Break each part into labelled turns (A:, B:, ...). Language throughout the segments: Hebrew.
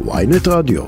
A: ויינט רדיו.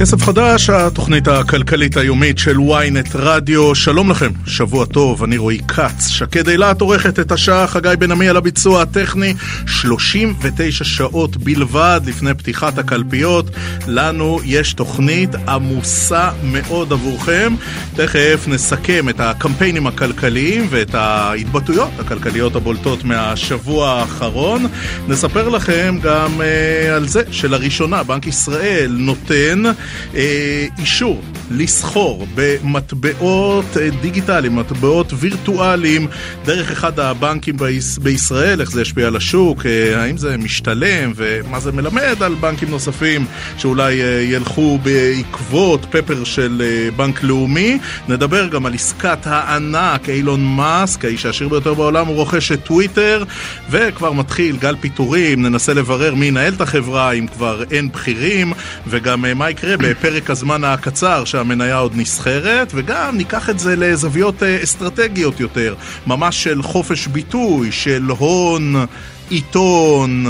A: כסף חדש, התוכנית הכלכלית היומית של ynet רדיו. שלום לכם, שבוע טוב, אני רועי כץ. שקד אילת עורכת את השעה, חגי בן עמי על הביצוע הטכני. 39 שעות בלבד לפני פתיחת הקלפיות. לנו יש תוכנית עמוסה מאוד עבורכם. תכף נסכם את הקמפיינים הכלכליים ואת ההתבטאויות הכלכליות הבולטות מהשבוע האחרון. נספר לכם גם uh, על זה שלראשונה בנק ישראל נותן אה, אישור לסחור במטבעות אה, דיגיטליים, מטבעות וירטואליים דרך אחד הבנקים ביש, בישראל, איך זה ישפיע על השוק, אה, האם זה משתלם ומה זה מלמד על בנקים נוספים שאולי אה, ילכו בעקבות פפר של אה, בנק לאומי. נדבר גם על עסקת הענק אילון מאסק, האיש העשיר ביותר בעולם, הוא רוכש את טוויטר וכבר מתחיל גל פיטורים, ננסה לברר מי ינהל את החברה אם כבר אין בכירים וגם אה, מה יקרה בפרק הזמן הקצר שהמניה עוד נסחרת, וגם ניקח את זה לזוויות אה, אסטרטגיות יותר, ממש של חופש ביטוי, של הון, עיתון.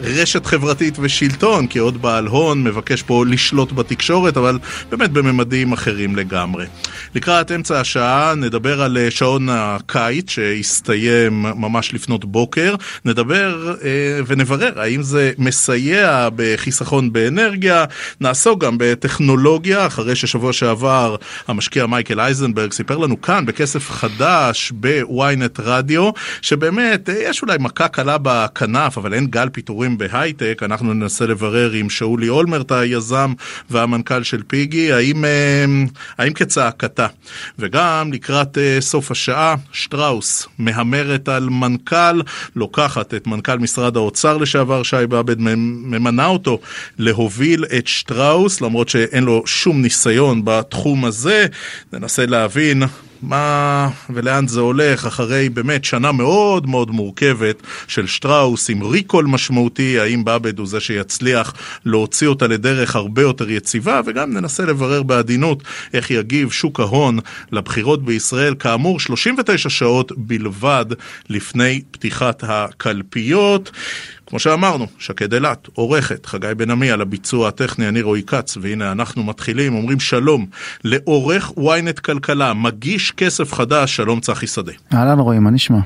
A: רשת חברתית ושלטון, כי עוד בעל הון מבקש פה לשלוט בתקשורת, אבל באמת בממדים אחרים לגמרי. לקראת אמצע השעה נדבר על אה, שעון הקיץ שהסתיים ממש לפנות בוקר, נדבר אה, ונברר האם זה מסייע בחיסכון באנרגיה, נעסוק גם בטכנולוגיה, אחרי ששבוע שעבר המשקיע מייקל אייזנברג סיפר לנו כאן בכסף חדש בוויינט רדיו, שבאמת אה, יש אולי מכה קלה בכנף, אבל אין גל פיטורים. שקשורים בהייטק, אנחנו ננסה לברר עם שאולי אולמרט היזם והמנכ"ל של פיגי, האם, אה, האם כצעקתה. וגם לקראת אה, סוף השעה, שטראוס מהמרת על מנכ"ל, לוקחת את מנכ"ל משרד האוצר לשעבר, שי באבד, ממנה אותו להוביל את שטראוס, למרות שאין לו שום ניסיון בתחום הזה. ננסה להבין מה ולאן זה הולך אחרי באמת שנה מאוד מאוד מורכבת של שטראוס עם ריקול משמעותי, האם באבד הוא זה שיצליח להוציא אותה לדרך הרבה יותר יציבה, וגם ננסה לברר בעדינות איך יגיב שוק ההון לבחירות בישראל, כאמור 39 שעות בלבד לפני פתיחת הקלפיות. כמו שאמרנו, שקד אילת, עורכת, חגי בן עמי על הביצוע הטכני, אני רועי כץ, והנה אנחנו מתחילים, אומרים שלום לעורך ynet כלכלה, מגיש כסף חדש, שלום צחי שדה.
B: אהלן רועי, מה נשמע?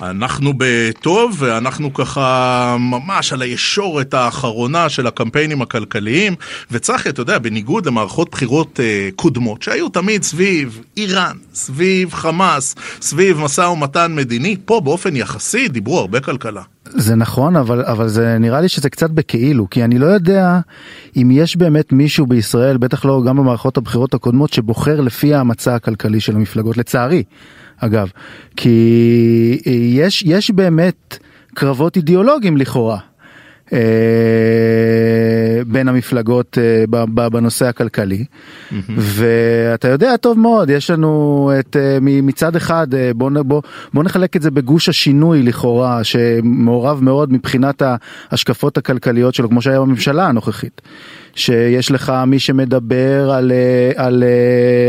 A: אנחנו בטוב, ואנחנו ככה ממש על הישורת האחרונה של הקמפיינים הכלכליים, וצחי, אתה יודע, בניגוד למערכות בחירות אה, קודמות, שהיו תמיד סביב איראן, סביב חמאס, סביב משא ומתן מדיני, פה באופן יחסי דיברו הרבה כלכלה.
B: זה נכון אבל אבל זה נראה לי שזה קצת בכאילו כי אני לא יודע אם יש באמת מישהו בישראל בטח לא גם במערכות הבחירות הקודמות שבוחר לפי המצע הכלכלי של המפלגות לצערי אגב כי יש יש באמת קרבות אידיאולוגיים לכאורה. אה, בין המפלגות אה, בנושא הכלכלי ואתה יודע טוב מאוד יש לנו את אה, מצד אחד בוא, בוא, בוא נחלק את זה בגוש השינוי לכאורה שמעורב מאוד מבחינת ההשקפות הכלכליות שלו כמו שהיה בממשלה הנוכחית. שיש לך מי שמדבר על, על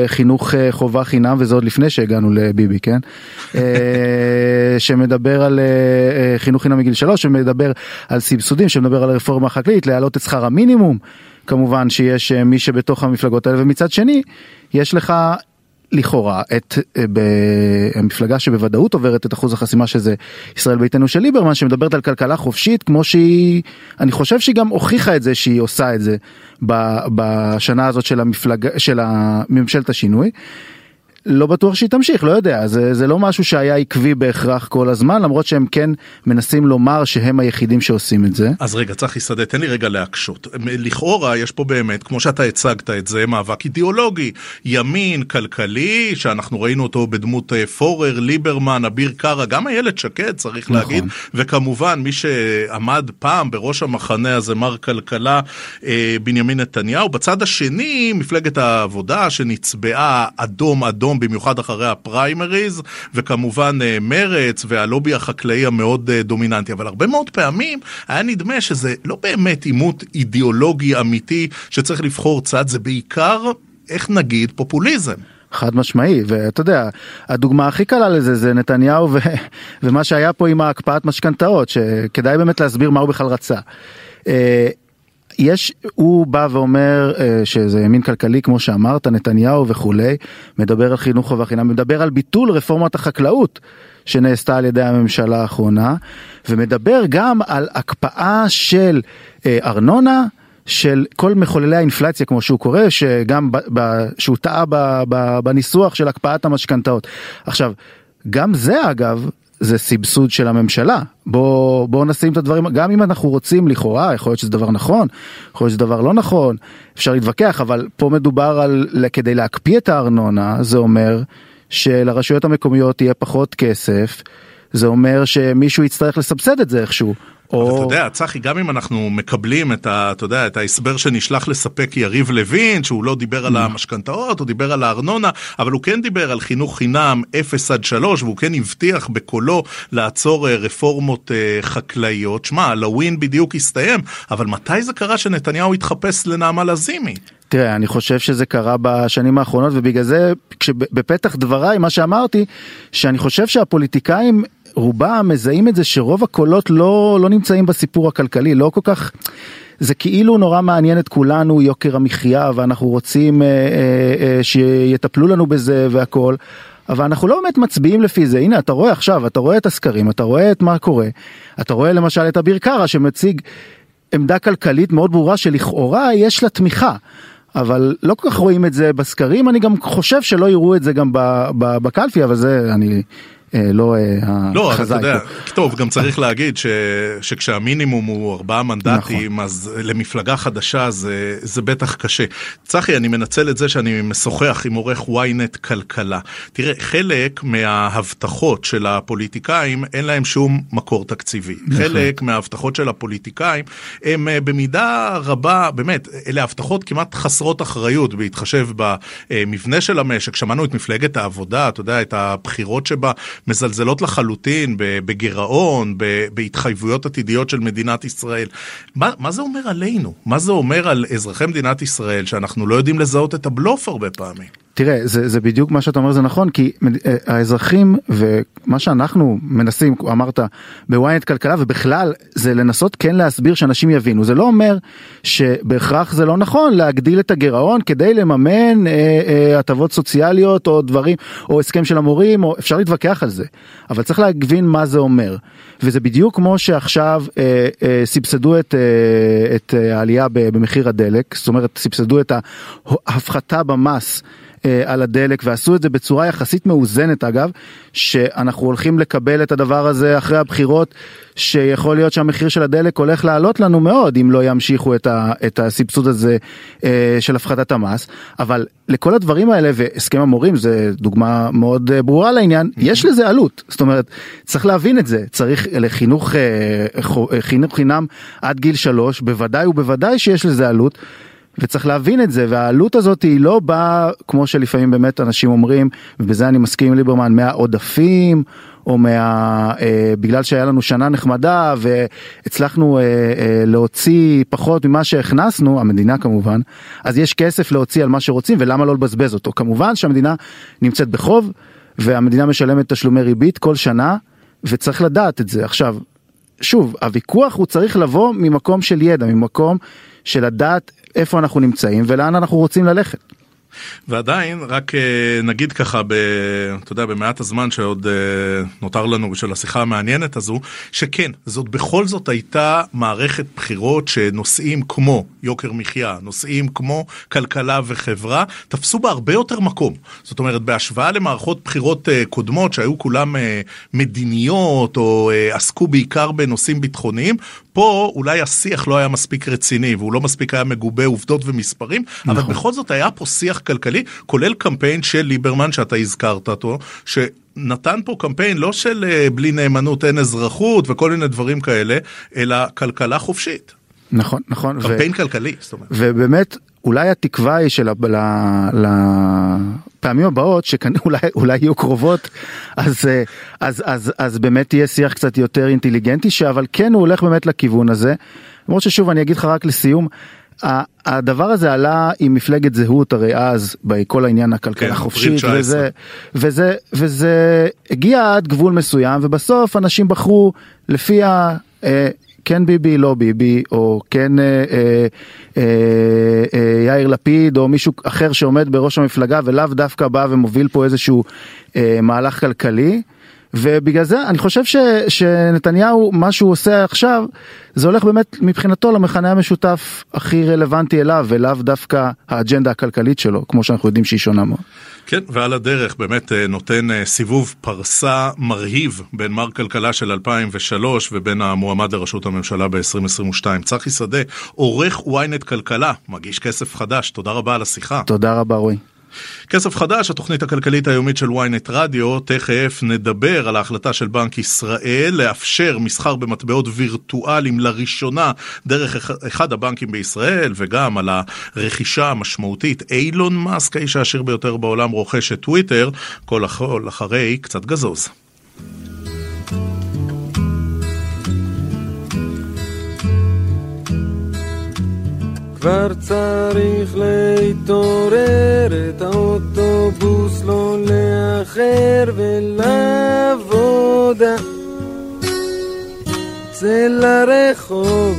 B: חינוך חובה חינם וזה עוד לפני שהגענו לביבי כן? שמדבר על חינוך חינם מגיל שלוש שמדבר על סבסודים שמדבר על הרפורמה החקלאית להעלות את שכר המינימום. כמובן שיש מי שבתוך המפלגות האלה ומצד שני יש לך לכאורה את המפלגה שבוודאות עוברת את אחוז החסימה שזה ישראל ביתנו של ליברמן שמדברת על כלכלה חופשית כמו שהיא אני חושב שהיא גם הוכיחה את זה שהיא עושה את זה בשנה הזאת של המפלגה של ממשלת השינוי. לא בטוח שהיא תמשיך, לא יודע, זה, זה לא משהו שהיה עקבי בהכרח כל הזמן, למרות שהם כן מנסים לומר שהם היחידים שעושים את זה.
A: אז רגע, צחי שדה, תן לי רגע להקשות. לכאורה יש פה באמת, כמו שאתה הצגת את זה, מאבק אידיאולוגי, ימין, כלכלי, שאנחנו ראינו אותו בדמות אה, פורר, ליברמן, אביר קארה, גם איילת שקד צריך נכון. להגיד, וכמובן מי שעמד פעם בראש המחנה הזה, מר כלכלה, אה, בנימין נתניהו. בצד השני, מפלגת העבודה שנצבעה אדום אדום. היום, במיוחד אחרי הפריימריז, וכמובן אה, מרץ והלובי החקלאי המאוד אה, דומיננטי. אבל הרבה מאוד פעמים היה נדמה שזה לא באמת עימות אידיאולוגי אמיתי שצריך לבחור צד, זה בעיקר, איך נגיד, פופוליזם.
B: חד משמעי, ואתה יודע, הדוגמה הכי קלה לזה זה נתניהו ו... ומה שהיה פה עם ההקפאת משכנתאות, שכדאי באמת להסביר מה הוא בכלל רצה. יש, הוא בא ואומר אה, שזה ימין כלכלי כמו שאמרת, נתניהו וכולי, מדבר על חינוך חובה חינם, מדבר על ביטול רפורמת החקלאות שנעשתה על ידי הממשלה האחרונה, ומדבר גם על הקפאה של אה, ארנונה. של כל מחוללי האינפלציה כמו שהוא קורא שגם ב, ב, שהוא טעה בניסוח של הקפאת המשכנתאות. עכשיו גם זה אגב זה סבסוד של הממשלה בוא בוא נשים את הדברים גם אם אנחנו רוצים לכאורה יכול להיות שזה דבר נכון יכול להיות שזה דבר לא נכון אפשר להתווכח אבל פה מדובר על כדי להקפיא את הארנונה זה אומר שלרשויות המקומיות יהיה פחות כסף זה אומר שמישהו יצטרך לסבסד את זה איכשהו.
A: או... אתה יודע, צחי, גם אם אנחנו מקבלים את, ה, אתה יודע, את ההסבר שנשלח לספק יריב לוין, שהוא לא דיבר על mm. המשכנתאות, הוא דיבר על הארנונה, אבל הוא כן דיבר על חינוך חינם 0 עד 3, והוא כן הבטיח בקולו לעצור אה, רפורמות אה, חקלאיות. שמע, לווין בדיוק הסתיים, אבל מתי זה קרה שנתניהו התחפש לנעמה לזימי?
B: תראה, אני חושב שזה קרה בשנים האחרונות ובגלל זה בפתח דבריי מה שאמרתי שאני חושב שהפוליטיקאים רובם מזהים את זה שרוב הקולות לא, לא נמצאים בסיפור הכלכלי, לא כל כך... זה כאילו נורא מעניין את כולנו יוקר המחיה ואנחנו רוצים אה, אה, אה, שיטפלו לנו בזה והכל. אבל אנחנו לא באמת מצביעים לפי זה הנה אתה רואה עכשיו אתה רואה את הסקרים אתה רואה את מה קורה אתה רואה למשל את אביר קארה שמציג עמדה כלכלית מאוד ברורה שלכאורה יש לה תמיכה אבל לא כל כך רואים את זה בסקרים אני גם חושב שלא יראו את זה גם בקלפי אבל זה אני לא
A: אה, לא, אתה יודע, טוב, גם צריך להגיד ש, שכשהמינימום הוא ארבעה מנדטים, נכון. אז למפלגה חדשה זה, זה בטח קשה. צחי, אני מנצל את זה שאני משוחח עם עורך ynet כלכלה. תראה, חלק מההבטחות של הפוליטיקאים, אין להם שום מקור תקציבי. נכון. חלק מההבטחות של הפוליטיקאים הם אה, במידה רבה, באמת, אלה הבטחות כמעט חסרות אחריות, בהתחשב במבנה של המשק. שמענו את מפלגת העבודה, אתה יודע, את הבחירות שבה. מזלזלות לחלוטין בגירעון, בהתחייבויות עתידיות של מדינת ישראל. מה, מה זה אומר עלינו? מה זה אומר על אזרחי מדינת ישראל שאנחנו לא יודעים לזהות את הבלוף הרבה פעמים?
B: תראה זה, זה בדיוק מה שאתה אומר זה נכון כי אה, האזרחים ומה שאנחנו מנסים אמרת בוויינט כלכלה ובכלל זה לנסות כן להסביר שאנשים יבינו זה לא אומר שבהכרח זה לא נכון להגדיל את הגירעון כדי לממן אה, הטבות אה, סוציאליות או דברים או הסכם של המורים או אפשר להתווכח על זה אבל צריך להבין מה זה אומר וזה בדיוק כמו שעכשיו אה, אה, סבסדו את, אה, את העלייה במחיר הדלק זאת אומרת סבסדו את ההפחתה במס. אה, על הדלק ועשו את זה בצורה יחסית מאוזנת אגב, שאנחנו הולכים לקבל את הדבר הזה אחרי הבחירות, שיכול להיות שהמחיר של הדלק הולך לעלות לנו מאוד אם לא ימשיכו את, ה, את הסבסוד הזה אה, של הפחתת המס, אבל לכל הדברים האלה והסכם המורים זה דוגמה מאוד אה, ברורה לעניין, יש לזה עלות, זאת אומרת צריך להבין את זה, צריך לחינוך חינוך חינם עד גיל שלוש, בוודאי ובוודאי שיש לזה עלות. וצריך להבין את זה והעלות הזאת היא לא באה כמו שלפעמים באמת אנשים אומרים ובזה אני מסכים עם ליברמן מהעודפים או מה... אה, בגלל שהיה לנו שנה נחמדה והצלחנו אה, אה, להוציא פחות ממה שהכנסנו המדינה כמובן אז יש כסף להוציא על מה שרוצים ולמה לא לבזבז אותו? כמובן שהמדינה נמצאת בחוב והמדינה משלמת תשלומי ריבית כל שנה וצריך לדעת את זה. עכשיו שוב הוויכוח הוא צריך לבוא ממקום של ידע ממקום של לדעת איפה אנחנו נמצאים ולאן אנחנו רוצים ללכת.
A: ועדיין, רק אה, נגיד ככה, ב, אתה יודע, במעט הזמן שעוד אה, נותר לנו בשביל השיחה המעניינת הזו, שכן, זאת בכל זאת הייתה מערכת בחירות שנושאים כמו יוקר מחיה, נושאים כמו כלכלה וחברה, תפסו בה הרבה יותר מקום. זאת אומרת, בהשוואה למערכות בחירות אה, קודמות שהיו כולם מדיניות או עסקו בעיקר בנושאים ביטחוניים, פה אולי השיח לא היה מספיק רציני והוא לא מספיק היה מגובה עובדות ומספרים, נכון. אבל בכל זאת היה פה שיח כלכלי, כולל קמפיין של ליברמן שאתה הזכרת אותו, ש... נתן פה קמפיין לא של אה, בלי נאמנות אין אזרחות וכל מיני דברים כאלה, אלא כלכלה חופשית.
B: נכון, נכון.
A: קמפיין ו... כלכלי, זאת אומרת.
B: ובאמת, אולי התקווה היא של לפעמים הבאות שאולי אולי יהיו קרובות אז אה, אז אז אז באמת יהיה שיח קצת יותר אינטליגנטי שאבל כן הוא הולך באמת לכיוון הזה. למרות ששוב אני אגיד לך רק לסיום הדבר הזה עלה עם מפלגת זהות הרי אז בכל העניין הכלכלה
A: כן,
B: החופשית
A: אפריל
B: וזה, וזה וזה הגיע עד גבול מסוים ובסוף אנשים בחרו לפי ה... אה, כן ביבי לא ביבי או כן אה, אה, אה, אה, יאיר לפיד או מישהו אחר שעומד בראש המפלגה ולאו דווקא בא ומוביל פה איזשהו אה, מהלך כלכלי. ובגלל זה אני חושב ש, שנתניהו מה שהוא עושה עכשיו זה הולך באמת מבחינתו למכנה המשותף הכי רלוונטי אליו ולאו דווקא האג'נדה הכלכלית שלו כמו שאנחנו יודעים שהיא שונה מאוד.
A: כן, ועל הדרך באמת אה, נותן אה, סיבוב פרסה מרהיב בין מר כלכלה של 2003 ובין המועמד לראשות הממשלה ב-2022. צחי שדה, עורך ynet כלכלה, מגיש כסף חדש, תודה רבה על השיחה.
B: תודה רבה רועי.
A: כסף חדש, התוכנית הכלכלית היומית של ynet רדיו, תכף נדבר על ההחלטה של בנק ישראל לאפשר מסחר במטבעות וירטואליים לראשונה דרך אחד הבנקים בישראל, וגם על הרכישה המשמעותית. אילון מאסק, האיש העשיר ביותר בעולם, רוכש את טוויטר, כל אחרי קצת גזוז. כבר צריך להתעורר, את האוטובוס לא לאחר ולעבודה. צא לרחוב,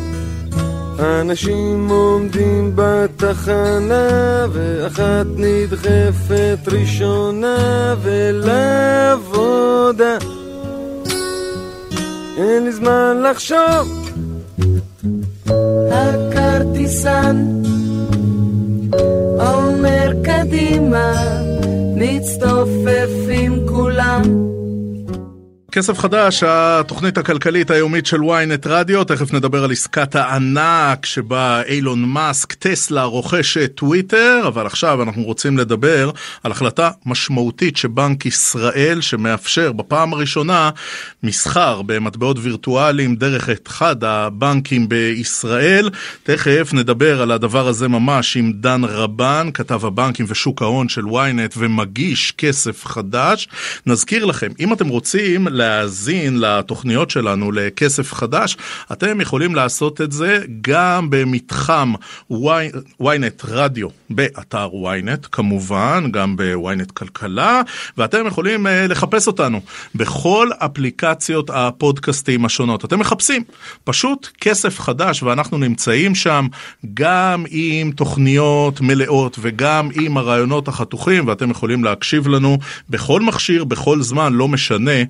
A: אנשים עומדים בתחנה, ואחת נדחפת ראשונה ולעבודה. אין לי זמן לחשוב הכרטיסן אומר קדימה, נצטופף עם כולם. כסף חדש, התוכנית הכלכלית היומית של ynet רדיו, תכף נדבר על עסקת הענק שבה אילון מאסק, טסלה, רוכש את טוויטר, אבל עכשיו אנחנו רוצים לדבר על החלטה משמעותית שבנק ישראל, שמאפשר בפעם הראשונה מסחר במטבעות וירטואליים דרך אחד הבנקים בישראל. תכף נדבר על הדבר הזה ממש עם דן רבן, כתב הבנקים ושוק ההון של ynet ומגיש כסף חדש. נזכיר לכם, אם אתם רוצים להאזין לתוכניות שלנו לכסף חדש, אתם יכולים לעשות את זה גם במתחם ynet רדיו באתר ynet, כמובן, גם ב-ynet כלכלה, ואתם יכולים uh, לחפש אותנו בכל אפליקציות הפודקאסטים השונות. אתם מחפשים פשוט כסף חדש, ואנחנו נמצאים שם גם עם תוכניות מלאות וגם עם הרעיונות החתוכים, ואתם יכולים להקשיב לנו בכל מכשיר, בכל זמן, לא משנה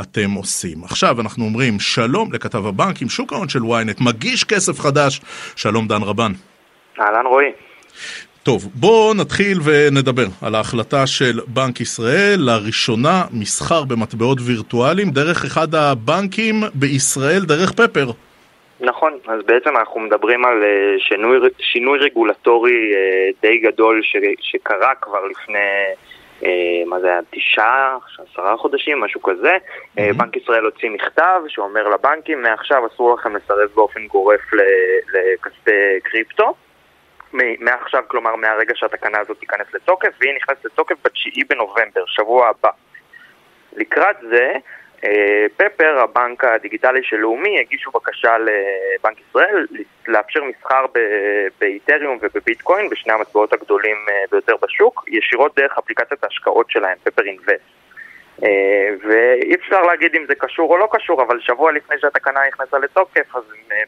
A: אתם עושים. עכשיו אנחנו אומרים שלום לכתב הבנקים, שוק ההון של ynet, מגיש כסף חדש, שלום דן רבן.
C: אהלן רועי.
A: טוב, בואו נתחיל ונדבר על ההחלטה של בנק ישראל, לראשונה מסחר במטבעות וירטואליים דרך אחד הבנקים בישראל, דרך פפר.
C: נכון, אז בעצם אנחנו מדברים על אה, שינוי, שינוי רגולטורי אה, די גדול ש, שקרה כבר לפני מה זה היה, תשעה, עשרה חודשים, משהו כזה. Mm-hmm. בנק ישראל הוציא מכתב שאומר לבנקים, מעכשיו אסור לכם לסרב באופן גורף לכספי קריפטו. מעכשיו, כלומר מהרגע שהתקנה הזאת תיכנס לתוקף, והיא נכנסת לתוקף ב-9 בנובמבר, שבוע הבא. לקראת זה, אה, פפר, הבנק הדיגיטלי של לאומי, הגישו בקשה לבנק ישראל לאפשר מסחר באיתריום ובביטקוין, בשני המטבעות הגדולים אה, ביותר בשוק, ישירות דרך אפליקציית ההשקעות שלהם, פפר אינבסט. אה, ואי אפשר להגיד אם זה קשור או לא קשור, אבל שבוע לפני שהתקנה נכנסה לתוקף, אז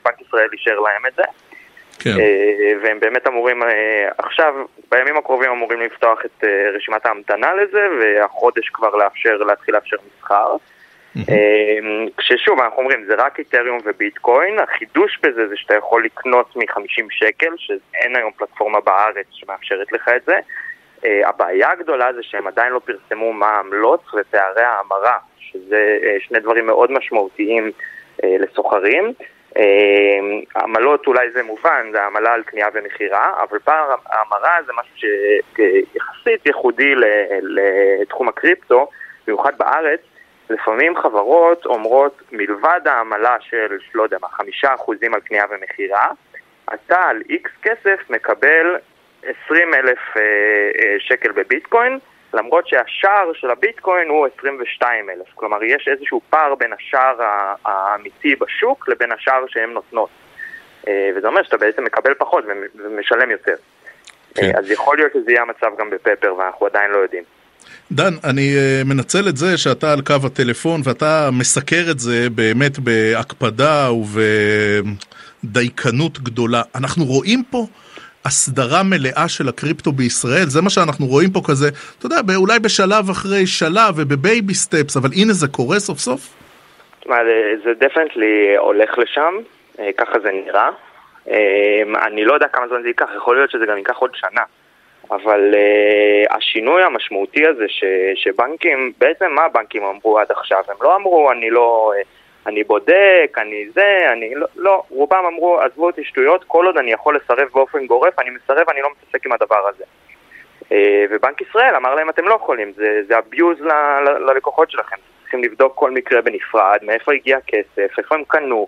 C: בנק ישראל אישר להם את זה. כן. והם באמת אמורים עכשיו, בימים הקרובים אמורים לפתוח את רשימת ההמתנה לזה, והחודש כבר לאפשר, להתחיל לאפשר מסחר. אמ, כששוב, אנחנו אומרים, זה רק איתריום וביטקוין, החידוש בזה זה שאתה יכול לקנות מ-50 שקל, שאין היום פלטפורמה בארץ שמאפשרת לך את זה. אה, הבעיה הגדולה זה שהם עדיין לא פרסמו מה העמלות ופערי ההמרה, שזה אה, שני דברים מאוד משמעותיים אה, לסוחרים. עמלות אולי זה מובן, זה עמלה על קנייה ומכירה, אבל פער ההמרה זה משהו שיחסית ייחודי לתחום הקריפטו, במיוחד בארץ. לפעמים חברות אומרות, מלבד העמלה של, לא יודע מה, חמישה אחוזים על קנייה ומכירה, אתה על איקס כסף מקבל 20 אלף אה, אה, שקל בביטקוין, למרות שהשער של הביטקוין הוא 22 אלף. כלומר, יש איזשהו פער בין השער האמיתי בשוק לבין השער שהן נותנות. וזה אומר שאתה בעצם מקבל פחות ומשלם יותר. כן. אז יכול להיות שזה יהיה המצב גם בפפר, ואנחנו עדיין לא יודעים.
A: דן, אני מנצל את זה שאתה על קו הטלפון ואתה מסקר את זה באמת בהקפדה ובדייקנות גדולה. אנחנו רואים פה הסדרה מלאה של הקריפטו בישראל, זה מה שאנחנו רואים פה כזה, אתה יודע, אולי בשלב אחרי שלב וב baby steps, אבל הנה זה קורה סוף סוף.
C: זה דפנטלי הולך לשם, אה, ככה זה נראה. אה, אני לא יודע כמה זמן זה ייקח, יכול להיות שזה גם ייקח עוד שנה. אבל uh, השינוי המשמעותי הזה ש, שבנקים, בעצם מה הבנקים אמרו עד עכשיו? הם לא אמרו אני לא, אני בודק, אני זה, אני לא, לא, רובם אמרו עזבו אותי שטויות, כל עוד אני יכול לסרב באופן גורף, אני מסרב, אני לא מתעסק עם הדבר הזה. Uh, ובנק ישראל אמר להם אתם לא יכולים, זה, זה abuse ל, ל, ללקוחות שלכם, צריכים לבדוק כל מקרה בנפרד, מאיפה הגיע הכסף, איפה הם קנו,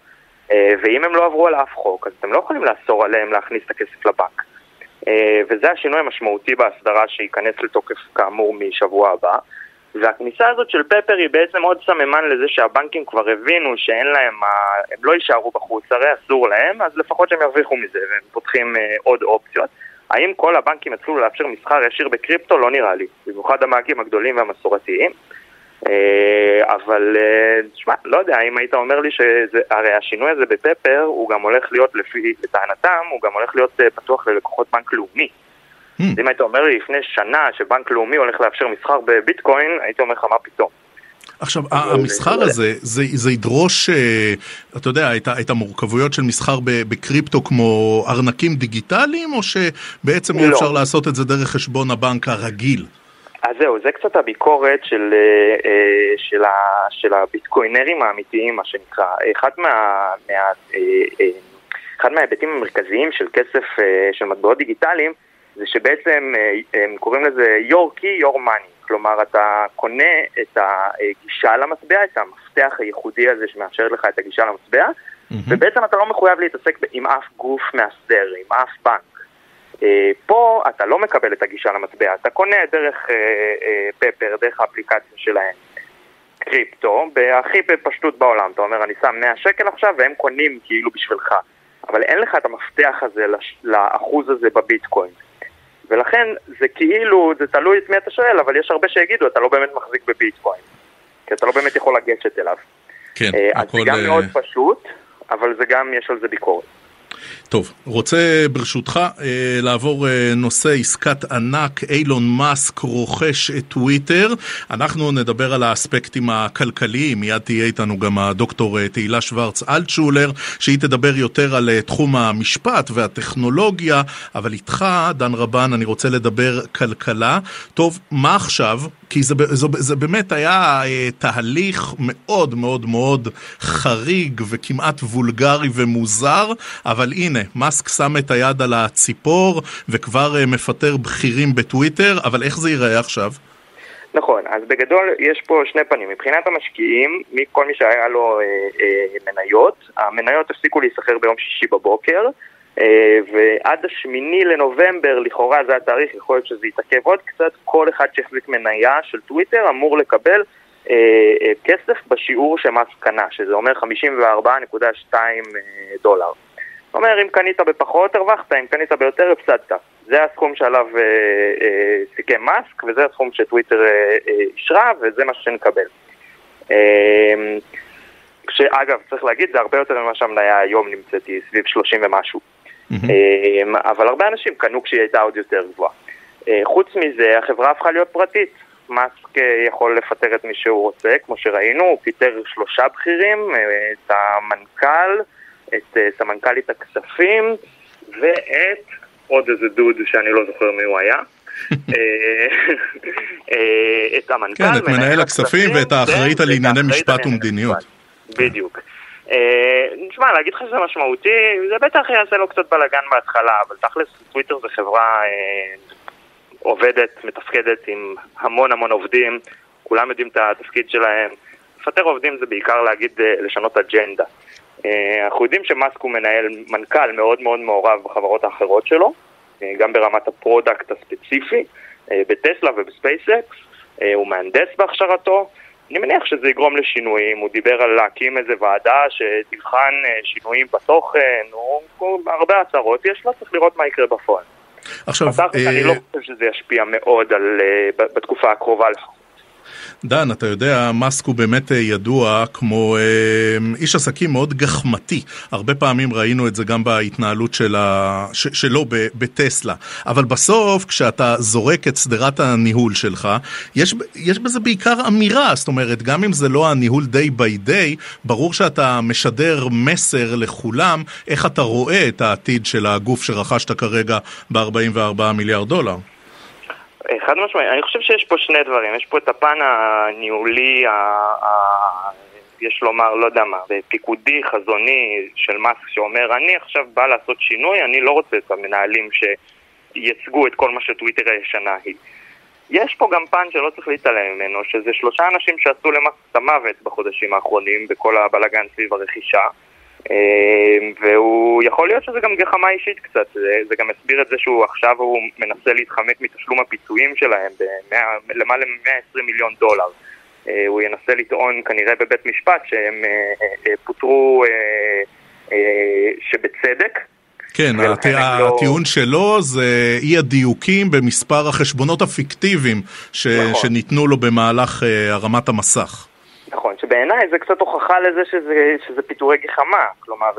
C: uh, ואם הם לא עברו על אף חוק, אז אתם לא יכולים לאסור עליהם להכניס את הכסף לבנק. אה, וזה השינוי המשמעותי בהסדרה שייכנס לתוקף כאמור משבוע הבא. והכניסה הזאת של פפר היא בעצם עוד סממן לזה שהבנקים כבר הבינו שאין להם, הם לא יישארו בחוץ, הרי אסור להם, אז לפחות שהם ירוויחו מזה והם פותחים אה, עוד אופציות. האם כל הבנקים יתחילו לאפשר מסחר ישיר בקריפטו? לא נראה לי, במיוחד המאגים הגדולים והמסורתיים. אה, אבל תשמע, לא יודע, אם היית אומר לי שהרי השינוי הזה בפפר הוא גם הולך להיות, לפי טענתם, הוא גם הולך להיות אה, פתוח ללקוחות בנק לאומי. Hmm. אם היית אומר לי לפני שנה שבנק לאומי הולך לאפשר מסחר בביטקוין, הייתי אומר לך מה פתאום.
A: עכשיו, המסחר הזה, זה, זה ידרוש, אה, אתה יודע, את, את המורכבויות של מסחר בקריפטו כמו ארנקים דיגיטליים, או שבעצם לא. אפשר לעשות את זה דרך חשבון הבנק הרגיל?
C: אז זהו, זה קצת הביקורת של, אה, אה, של, ה, של הביטקוינרים האמיתיים, מה שנקרא. אחד, מה, מה, אה, אחד מההיבטים המרכזיים של כסף, של מטבעות דיגיטליים, זה שבעצם הם קוראים לזה your key, your money. כלומר, אתה קונה את הגישה למטבע, את המפתח הייחודי הזה שמאפשר לך את הגישה למטבע, mm-hmm. ובעצם אתה לא מחויב להתעסק עם אף גוף מאסדר, עם אף בנק. אה, פה אתה לא מקבל את הגישה למטבע, אתה קונה דרך פפר, אה, אה, דרך האפליקציה שלהם. קריפטו, בהכי בפשטות בעולם, אתה אומר אני שם 100 שקל עכשיו והם קונים כאילו בשבילך, אבל אין לך את המפתח הזה לאחוז הזה בביטקוין. ולכן זה כאילו, זה תלוי את מי אתה שואל, אבל יש הרבה שיגידו, אתה לא באמת מחזיק בביטקוין, כי אתה לא באמת יכול לגשת אליו.
A: כן,
C: אז הכל... זה גם מאוד פשוט, אבל זה גם, יש על זה ביקורת.
A: טוב, רוצה ברשותך אה, לעבור אה, נושא עסקת ענק, אילון מאסק רוכש את טוויטר. אנחנו נדבר על האספקטים הכלכליים, מיד תהיה איתנו גם הדוקטור אה, תהילה שוורץ אלטשולר, שהיא תדבר יותר על תחום המשפט והטכנולוגיה, אבל איתך, דן רבן, אני רוצה לדבר כלכלה. טוב, מה עכשיו? כי זה, זה, זה באמת היה אה, תהליך מאוד מאוד מאוד חריג וכמעט וולגרי ומוזר, אבל הנה, מאסק שם את היד על הציפור וכבר אה, מפטר בכירים בטוויטר, אבל איך זה ייראה עכשיו?
C: נכון, אז בגדול יש פה שני פנים. מבחינת המשקיעים, כל מי שהיה לו אה, אה, מניות, המניות הפסיקו להיסחר ביום שישי בבוקר, אה, ועד השמיני לנובמבר, לכאורה זה התאריך, יכול להיות שזה יתעכב עוד קצת, כל אחד שהחזיק מניה של טוויטר אמור לקבל אה, אה, כסף בשיעור שמס קנה, שזה אומר 54.2 דולר. זאת אומרת, אם קנית בפחות הרווחת, אם קנית ביותר הפסדת. זה הסכום שעליו אה, אה, סיכם מאסק, וזה הסכום שטוויטר אה, אישרה, וזה מה שנקבל. אה, שאגב, צריך להגיד, זה הרבה יותר ממה שהמניה היום נמצאת, היא סביב 30 ומשהו. Mm-hmm. אבל הרבה אנשים קנו כשהיא הייתה עוד יותר גבוהה. אה, חוץ מזה, החברה הפכה להיות פרטית. מאסק אה, יכול לפטר את מי שהוא רוצה, כמו שראינו, הוא פיטר שלושה בכירים, את המנכ"ל, את סמנכ"לית הכספים ואת עוד איזה דוד שאני לא זוכר מי הוא היה. את המנכ"ל,
A: כן, את מנהל הכספים ואת האחראית על ענייני משפט ומדיניות.
C: בדיוק. נשמע, אה, להגיד לך שזה משמעותי, זה בטח יעשה לו קצת בלאגן בהתחלה, אבל תכלס טוויטר זה חברה אה, עובדת, מתפקדת עם המון המון עובדים, כולם יודעים את התפקיד שלהם. לפטר עובדים זה בעיקר להגיד, אה, לשנות אג'נדה. אה, אנחנו יודעים שמאסק הוא מנהל, מנכ"ל מאוד מאוד מעורב בחברות האחרות שלו, אה, גם ברמת ה product הספציפי, אה, בטסלה ובספייסקס, הוא מהנדס בהכשרתו, אני מניח שזה יגרום לשינויים, הוא דיבר על להקים איזה ועדה שתבחן שינויים בתוכן, הוא הרבה הצהרות, יש לו, צריך לראות מה יקרה בפועל. עכשיו, אה... אני לא חושב שזה ישפיע מאוד על, בתקופה הקרובה לפחות.
A: דן, אתה יודע, מאסק הוא באמת אה, ידוע כמו אה, איש עסקים מאוד גחמתי. הרבה פעמים ראינו את זה גם בהתנהלות של ה... ש... שלו ב... בטסלה. אבל בסוף, כשאתה זורק את שדרת הניהול שלך, יש, יש בזה בעיקר אמירה. זאת אומרת, גם אם זה לא הניהול day by day, ברור שאתה משדר מסר לכולם איך אתה רואה את העתיד של הגוף שרכשת כרגע ב-44 מיליארד דולר.
C: חד משמעית, אני חושב שיש פה שני דברים, יש פה את הפן הניהולי, ה... ה... יש לומר, לא יודע מה, פיקודי, חזוני של מאסק שאומר, אני עכשיו בא לעשות שינוי, אני לא רוצה את המנהלים שייצגו את כל מה שטוויטר הישנה היא. יש פה גם פן שלא צריך להתעלם ממנו, שזה שלושה אנשים שעשו למאסק את המוות בחודשים האחרונים בכל הבלאגן סביב הרכישה. אמ, והוא, יכול להיות שזה גם גחמה אישית קצת, זה, זה גם הסביר את זה שהוא עכשיו הוא מנסה להתחמק מתשלום הפיצויים שלהם בלמעלה מ-120 מיליון דולר. אה, הוא ינסה לטעון כנראה בבית משפט שהם אה, אה, פוטרו שבצדק.
A: כן, הט... לא- הטיעון לא... שלו זה אי הדיוקים במספר החשבונות הפיקטיביים ש... נכון. שניתנו לו במהלך הרמת המסך.
C: נכון, שבעיניי זה קצת הוכחה לזה שזה, שזה פיטורי גחמה. כלומר,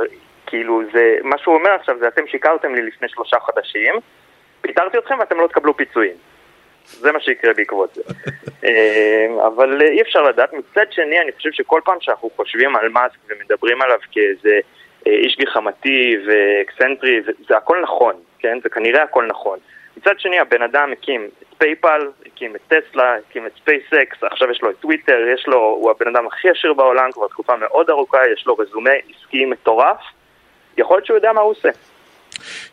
C: כאילו, זה, מה שהוא אומר עכשיו זה אתם שיקרתם לי לפני שלושה חודשים, פיטרתי אתכם ואתם לא תקבלו פיצויים. זה מה שיקרה בעקבות זה. אמ, אבל אי אפשר לדעת. מצד שני, אני חושב שכל פעם שאנחנו חושבים על מאסק ומדברים עליו כאיזה אה, איש גחמתי ואקסנטרי, זה הכל נכון, כן? זה כנראה הכל נכון. מצד שני, הבן אדם הקים את פייפל, הקים את טסלה, הקים את ספייסקס, עכשיו יש לו את טוויטר, יש לו, הוא הבן אדם הכי עשיר בעולם כבר תקופה מאוד ארוכה, יש לו רזומה עסקי מטורף, יכול להיות שהוא יודע מה הוא עושה.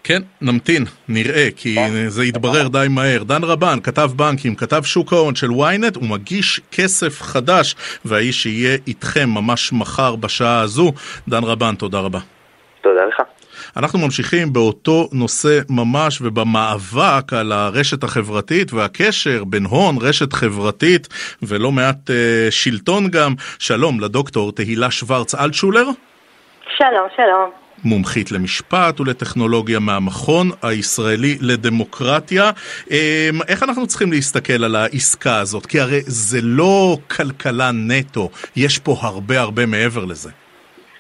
A: כן, נמתין, נראה, כי כן. זה יתברר די מהר. דן רבן, כתב בנקים, כתב שוק ההון של ynet, הוא מגיש כסף חדש, והאיש יהיה איתכם ממש מחר בשעה הזו. דן רבן, תודה רבה.
C: תודה לך.
A: אנחנו ממשיכים באותו נושא ממש ובמאבק על הרשת החברתית והקשר בין הון, רשת חברתית ולא מעט אה, שלטון גם. שלום לדוקטור תהילה שוורץ אלטשולר.
D: שלום, שלום.
A: מומחית למשפט ולטכנולוגיה מהמכון הישראלי לדמוקרטיה. אה, איך אנחנו צריכים להסתכל על העסקה הזאת? כי הרי זה לא כלכלה נטו, יש פה הרבה הרבה מעבר לזה.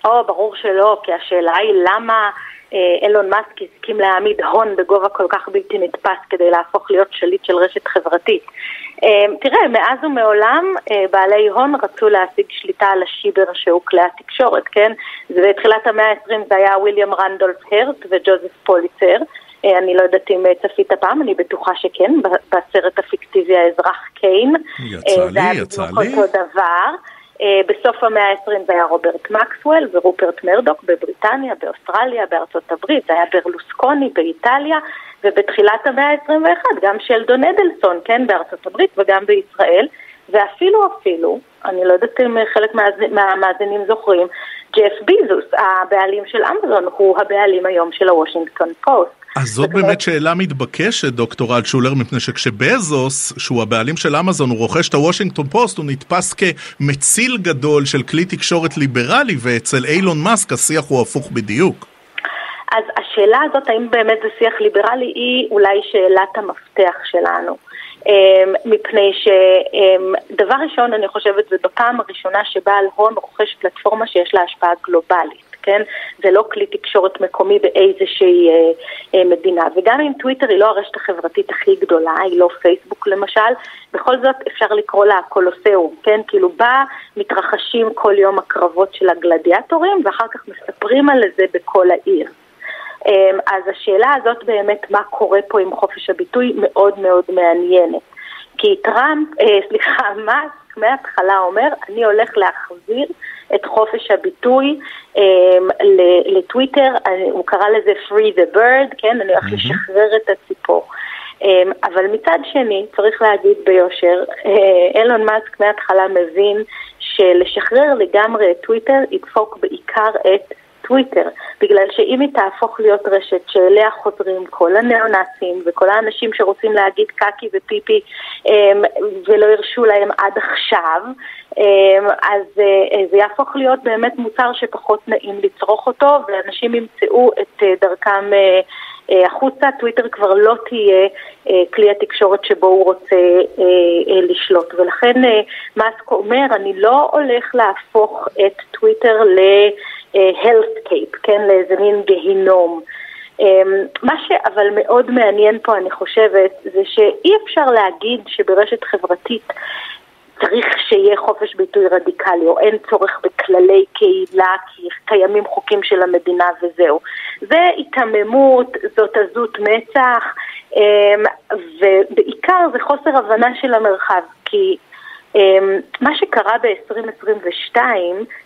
D: או, ברור שלא, כי השאלה היא למה אילון אה, מאסק הסכים להעמיד הון בגובה כל כך בלתי נתפס כדי להפוך להיות שליט של רשת חברתית. אה, תראה, מאז ומעולם אה, בעלי הון רצו להשיג שליטה על השיבר שהוא כלי התקשורת, כן? בתחילת המאה ה-20 זה היה ויליאם רנדולף הרט וג'וזף פוליצר. אני לא יודעת אם צפית פעם, אני בטוחה שכן, בסרט הפיקטיבי האזרח קיין.
A: יצא לי, יצא לי. זה היה
D: בדיוק אותו דבר. אה, בסוף המאה ה-20 זה היה רוברט מקסוול ורופרט מרדוק בבריטניה, באוסטרליה, בארצות הברית, זה היה ברלוסקוני באיטליה, ובתחילת המאה ה-21 גם שלדון אדלסון, כן, בארצות הברית וגם בישראל, ואפילו אפילו, אני לא יודעת אם חלק מהמאזינים זוכרים, ג'ף ביזוס, הבעלים של אמזון, הוא הבעלים היום של הוושינגטון פוסט.
A: אז זאת באמת שאלה מתבקשת, דוקטור אלטשולר, מפני שכשבזוס, שהוא הבעלים של אמזון, הוא רוכש את הוושינגטון פוסט, הוא נתפס כמציל גדול של כלי תקשורת ליברלי, ואצל אילון מאסק השיח הוא הפוך בדיוק.
D: אז השאלה הזאת, האם באמת זה שיח ליברלי, היא אולי שאלת המפתח שלנו. אמ, מפני שדבר ראשון, אני חושבת, זה בפעם הראשונה שבעל הון רוכש פלטפורמה שיש לה השפעה גלובלית. כן? זה לא כלי תקשורת מקומי באיזושהי אה, אה, מדינה. וגם אם טוויטר היא לא הרשת החברתית הכי גדולה, היא לא פייסבוק למשל, בכל זאת אפשר לקרוא לה קולוסיאום, כן? כאילו בה מתרחשים כל יום הקרבות של הגלדיאטורים, ואחר כך מספרים על זה בכל העיר. אה, אז השאלה הזאת באמת, מה קורה פה עם חופש הביטוי, מאוד מאוד מעניינת. כי טראמפ, אה, סליחה, מאסק מההתחלה אומר, אני הולך להחזיר את חופש הביטוי um, לטוויטר, הוא קרא לזה Free the Bird, כן, אני הולך mm-hmm. לשחרר את הציפור. Um, אבל מצד שני, צריך להגיד ביושר, אה, אילון מאסק מההתחלה מבין שלשחרר לגמרי את טוויטר ידפוק בעיקר את טוויטר, בגלל שאם היא תהפוך להיות רשת שאליה חוזרים כל הניאו-נאצים וכל האנשים שרוצים להגיד קקי ופיפי אמ, ולא הרשו להם עד עכשיו, אמ, אז אה, זה יהפוך להיות באמת מוצר שפחות נעים לצרוך אותו ואנשים ימצאו את אה, דרכם אה, החוצה, טוויטר כבר לא תהיה אה, כלי התקשורת שבו הוא רוצה אה, לשלוט. ולכן מאסק אומר, אני לא הולך להפוך את טוויטר ל-healthcape, כן, לאיזה מין גיהינום. מה שאבל מאוד מעניין פה, אני חושבת, זה שאי אפשר להגיד שברשת חברתית צריך שיהיה חופש ביטוי רדיקלי, או אין צורך בכללי קהילה, כי קיימים חוקים של המדינה וזהו. זה היתממות, זאת עזות מצח, אמ, ובעיקר זה חוסר הבנה של המרחב, כי מה שקרה ב-2022,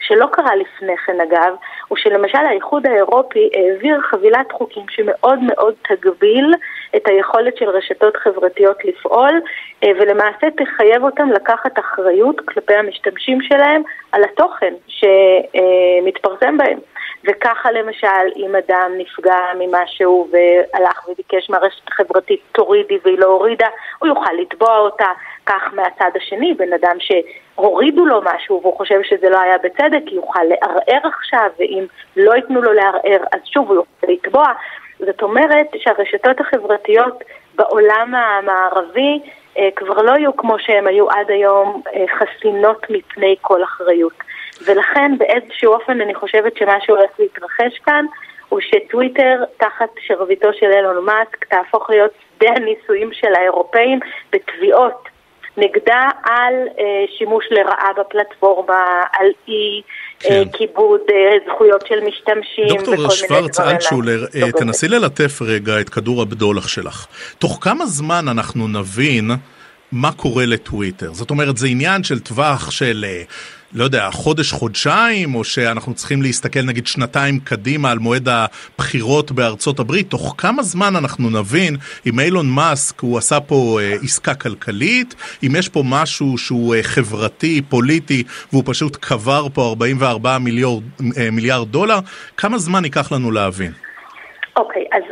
D: שלא קרה לפני כן אגב, הוא שלמשל האיחוד האירופי העביר חבילת חוקים שמאוד מאוד תגביל את היכולת של רשתות חברתיות לפעול, אה, ולמעשה תחייב אותם לקחת אחריות כלפי המשתמשים שלהם על התוכן שמתפרסם בהם. וככה למשל, אם אדם נפגע ממשהו והלך וביקש מהרשת החברתית תורידי והיא לא הורידה, הוא יוכל לתבוע אותה. כך מהצד השני, בן אדם שהורידו לו משהו והוא חושב שזה לא היה בצדק, יוכל לערער עכשיו, ואם לא ייתנו לו לערער, אז שוב הוא יוכל לתבוע. זאת אומרת שהרשתות החברתיות בעולם המערבי אה, כבר לא יהיו כמו שהם היו עד היום אה, חסינות מפני כל אחריות. ולכן באיזשהו אופן אני חושבת שמה שהולך להתרחש כאן הוא שטוויטר תחת שרביטו של אילון מאסק תהפוך להיות שדה הניסויים של האירופאים בתביעות נגדה על אה, שימוש לרעה בפלטפורמה, על אי אה, כן. כיבוד אה, זכויות של משתמשים וכל מיני דברים.
A: דוקטור שוורץ אלטשולר, אה, תנסי ללטף רגע את כדור הבדולח שלך. תוך כמה זמן אנחנו נבין מה קורה לטוויטר? זאת אומרת, זה עניין של טווח של... אה, לא יודע, חודש, חודשיים, או שאנחנו צריכים להסתכל נגיד שנתיים קדימה על מועד הבחירות בארצות הברית, תוך כמה זמן אנחנו נבין אם אילון מאסק הוא עשה פה אה, עסקה כלכלית, אם יש פה משהו שהוא אה, חברתי, פוליטי, והוא פשוט קבר פה 44 מיליארד, אה, מיליארד דולר, כמה זמן ייקח לנו להבין?
D: אוקיי, okay, אז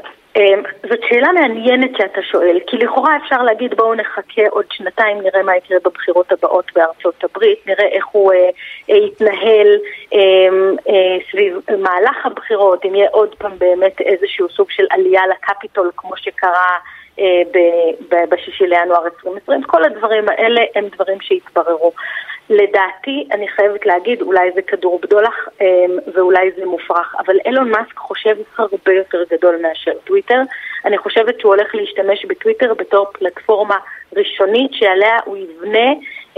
D: זאת שאלה מעניינת שאתה שואל, כי לכאורה אפשר להגיד בואו נחכה עוד שנתיים, נראה מה יקרה בבחירות הבאות בארצות הברית, נראה איך הוא אה, אה, יתנהל אה, אה, סביב מהלך הבחירות, אם יהיה עוד פעם באמת איזשהו סוג של עלייה לקפיטול כמו שקרה אה, בשישי לינואר 2020, כל הדברים האלה הם דברים שהתבררו. לדעתי, אני חייבת להגיד, אולי זה כדור בדולח אמ, ואולי זה מופרך, אבל אילון מאסק חושב הרבה יותר גדול מאשר טוויטר. אני חושבת שהוא הולך להשתמש בטוויטר בתור פלטפורמה ראשונית שעליה הוא יבנה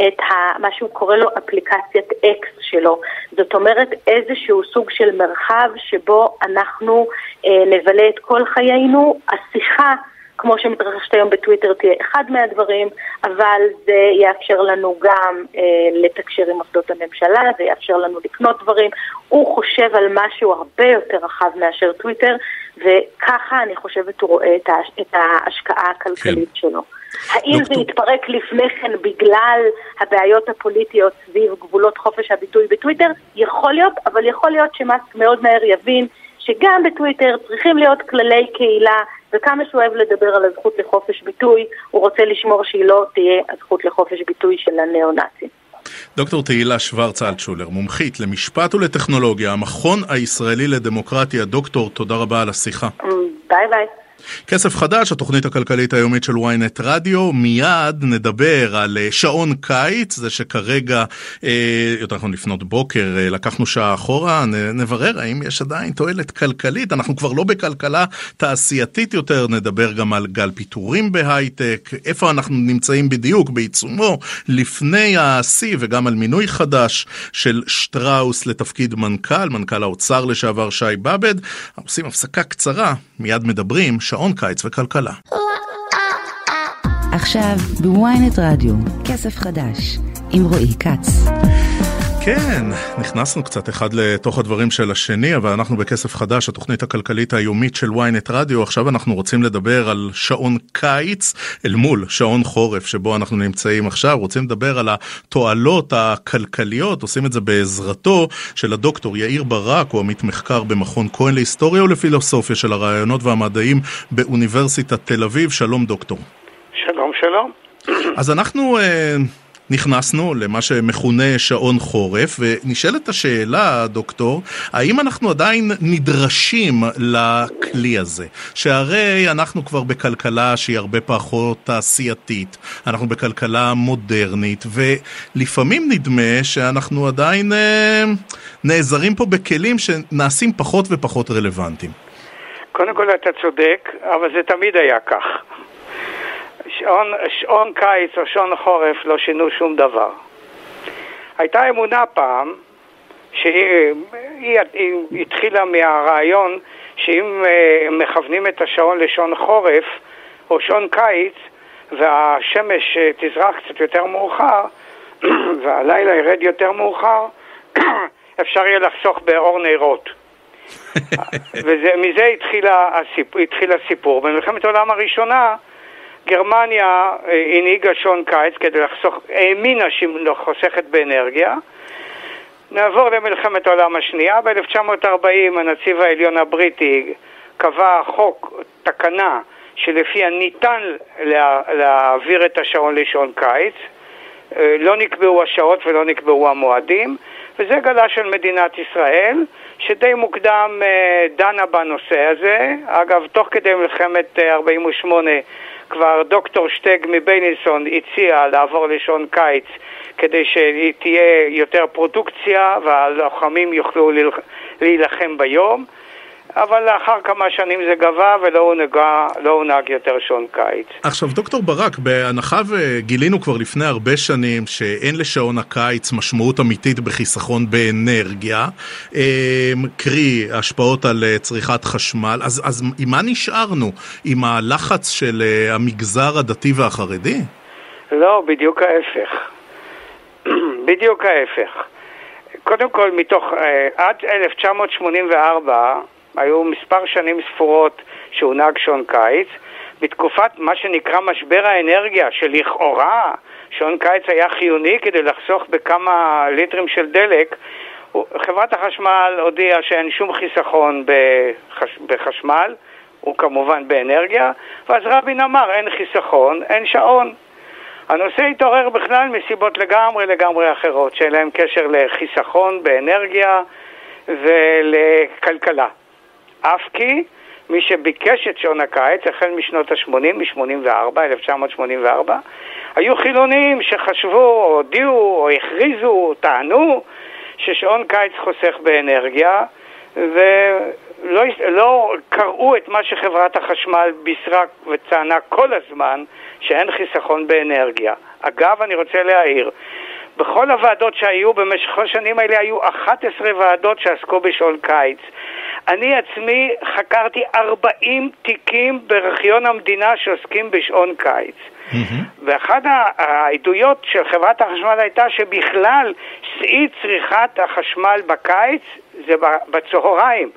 D: את ה, מה שהוא קורא לו אפליקציית אקס שלו. זאת אומרת איזשהו סוג של מרחב שבו אנחנו אה, נבלה את כל חיינו. השיחה כמו שמתרחשת היום בטוויטר תהיה אחד מהדברים, אבל זה יאפשר לנו גם אה, לתקשר עם מוסדות הממשלה, זה יאפשר לנו לקנות דברים. הוא חושב על משהו הרבה יותר רחב מאשר טוויטר, וככה אני חושבת הוא רואה את, ההש... את ההשקעה הכלכלית כן. שלו. האם דוקטור... זה יתפרק לפני כן בגלל הבעיות הפוליטיות סביב גבולות חופש הביטוי בטוויטר? יכול להיות, אבל יכול להיות שמאסק מאוד מהר יבין שגם בטוויטר צריכים להיות כללי קהילה, וכמה שהוא אוהב לדבר על הזכות לחופש ביטוי, הוא רוצה לשמור שהיא לא תהיה הזכות לחופש ביטוי של הניאו-נאצים.
A: דוקטור תהילה שוורץ אלטשולר, מומחית למשפט ולטכנולוגיה, המכון הישראלי לדמוקרטיה. דוקטור, תודה רבה על השיחה.
D: ביי ביי.
A: כסף חדש, התוכנית הכלכלית היומית של ynet רדיו, מיד נדבר על אה, שעון קיץ, זה שכרגע, אה, יותר נכון לפנות בוקר, אה, לקחנו שעה אחורה, נברר האם יש עדיין תועלת כלכלית, אנחנו כבר לא בכלכלה תעשייתית יותר, נדבר גם על גל פיטורים בהייטק, איפה אנחנו נמצאים בדיוק בעיצומו, לפני השיא וגם על מינוי חדש של שטראוס לתפקיד מנכ"ל, מנכ"ל האוצר לשעבר שי באבד, עושים הפסקה קצרה, מיד מדברים. שעון קיץ וכלכלה.
E: עכשיו בוויינט רדיו, כסף חדש, עם רועי כץ.
A: כן, נכנסנו קצת אחד לתוך הדברים של השני, אבל אנחנו בכסף חדש, התוכנית הכלכלית היומית של ynet רדיו. עכשיו אנחנו רוצים לדבר על שעון קיץ אל מול שעון חורף, שבו אנחנו נמצאים עכשיו. רוצים לדבר על התועלות הכלכליות, עושים את זה בעזרתו של הדוקטור יאיר ברק, הוא עמית מחקר במכון כהן להיסטוריה ולפילוסופיה של הרעיונות והמדעים באוניברסיטת תל אביב. שלום דוקטור.
E: שלום, שלום.
A: אז אנחנו... אה, נכנסנו למה שמכונה שעון חורף, ונשאלת השאלה, דוקטור, האם אנחנו עדיין נדרשים לכלי הזה? שהרי אנחנו כבר בכלכלה שהיא הרבה פחות תעשייתית, אנחנו בכלכלה מודרנית, ולפעמים נדמה שאנחנו עדיין אה, נעזרים פה בכלים שנעשים פחות ופחות רלוונטיים.
E: קודם כל אתה צודק, אבל זה תמיד היה כך. שעון, שעון קיץ או שעון חורף לא שינו שום דבר. הייתה אמונה פעם, שהיא היא, היא התחילה מהרעיון שאם uh, מכוונים את השעון לשעון חורף או שעון קיץ והשמש uh, תזרח קצת יותר מאוחר והלילה ירד יותר מאוחר, אפשר יהיה לחסוך באור נרות. ומזה התחיל הסיפור. במלחמת העולם הראשונה גרמניה אה, הנהיגה שעון קיץ כדי לחסוך, האמינה שהיא חוסכת באנרגיה. נעבור למלחמת העולם השנייה. ב-1940 הנציב העליון הבריטי קבע חוק, תקנה, שלפיה ניתן לה, להעביר את השעון לשעון קיץ. אה, לא נקבעו השעות ולא נקבעו המועדים, וזה גלה של מדינת ישראל, שדי מוקדם אה, דנה בנושא הזה. אגב, תוך כדי מלחמת 48' כבר דוקטור שטג מבייניסון הציע לעבור לשעון קיץ כדי שתהיה יותר פרודוקציה והלוחמים יוכלו להילחם ביום. אבל לאחר כמה שנים זה גבה ולא הונהגה, לא הונהג יותר שעון קיץ.
A: עכשיו דוקטור ברק, בהנחה וגילינו כבר לפני הרבה שנים שאין לשעון הקיץ משמעות אמיתית בחיסכון באנרגיה, אמ, קרי השפעות על אה, צריכת חשמל, אז, אז עם מה נשארנו? עם הלחץ של אה, המגזר הדתי והחרדי?
E: לא, בדיוק ההפך. בדיוק ההפך. קודם כל, מתוך, אה, עד 1984 היו מספר שנים ספורות שהונהג שעון קיץ. בתקופת מה שנקרא משבר האנרגיה, שלכאורה שעון קיץ היה חיוני כדי לחסוך בכמה ליטרים של דלק, חברת החשמל הודיעה שאין שום חיסכון בחש... בחשמל, וכמובן באנרגיה, ואז רבין אמר אין חיסכון, אין שעון. הנושא התעורר בכלל מסיבות לגמרי לגמרי אחרות, שאין להם קשר לחיסכון באנרגיה ולכלכלה. אף כי מי שביקש את שעון הקיץ, החל משנות ה-80, מ-84, 1984, היו חילונים שחשבו, או הודיעו, או הכריזו, או טענו, ששעון קיץ חוסך באנרגיה, ולא לא קראו את מה שחברת החשמל בישרה וטענה כל הזמן, שאין חיסכון באנרגיה. אגב, אני רוצה להעיר, בכל הוועדות שהיו במשך השנים האלה היו 11 ועדות שעסקו בשעון קיץ. אני עצמי חקרתי 40 תיקים בארכיון המדינה שעוסקים בשעון קיץ. Mm-hmm. ואחת העדויות של חברת החשמל הייתה שבכלל שיא צריכת החשמל בקיץ זה בצהריים,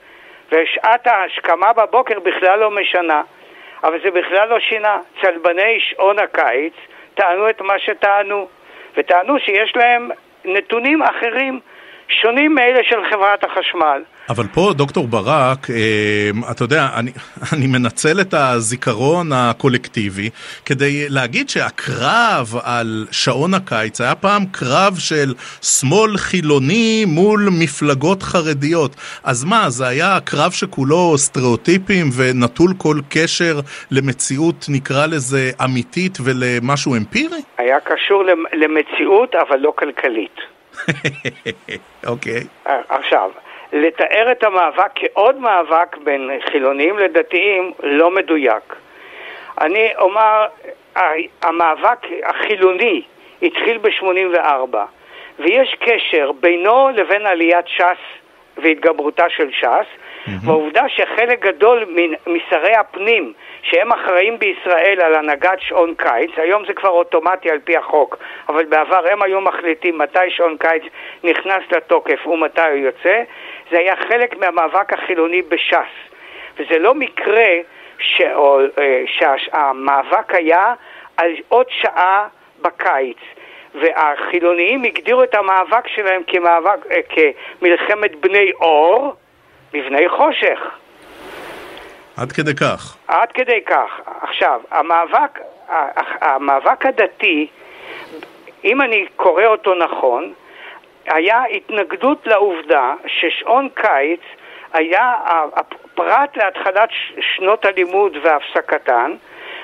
E: ושעת ההשכמה בבוקר בכלל לא משנה. אבל זה בכלל לא שינה. צלבני שעון הקיץ טענו את מה שטענו, וטענו שיש להם נתונים אחרים, שונים מאלה של חברת החשמל.
A: אבל פה, דוקטור ברק, אה, אתה יודע, אני, אני מנצל את הזיכרון הקולקטיבי כדי להגיד שהקרב על שעון הקיץ היה פעם קרב של שמאל חילוני מול מפלגות חרדיות. אז מה, זה היה קרב שכולו סטריאוטיפים ונטול כל קשר למציאות, נקרא לזה, אמיתית ולמשהו אמפירי?
E: היה קשור למציאות, אבל לא כלכלית.
A: אוקיי.
E: okay. עכשיו, לתאר את המאבק כעוד מאבק בין חילונים לדתיים לא מדויק. אני אומר, המאבק החילוני התחיל ב-84, ויש קשר בינו לבין עליית ש"ס והתגברותה של ש"ס, mm-hmm. והעובדה שחלק גדול משרי הפנים, שהם אחראים בישראל על הנהגת שעון קיץ, היום זה כבר אוטומטי על פי החוק, אבל בעבר הם היו מחליטים מתי שעון קיץ נכנס לתוקף ומתי הוא יוצא, זה היה חלק מהמאבק החילוני בש"ס. וזה לא מקרה ש... אה, שהמאבק היה על עוד שעה בקיץ. והחילוניים הגדירו את המאבק שלהם כמאבק, אה, כמלחמת בני אור, מבני חושך.
A: עד כדי כך.
E: עד כדי כך. עכשיו, המאבק, המאבק הדתי, אם אני קורא אותו נכון, היה התנגדות לעובדה ששעון קיץ היה הפרט להתחלת שנות הלימוד והפסקתן,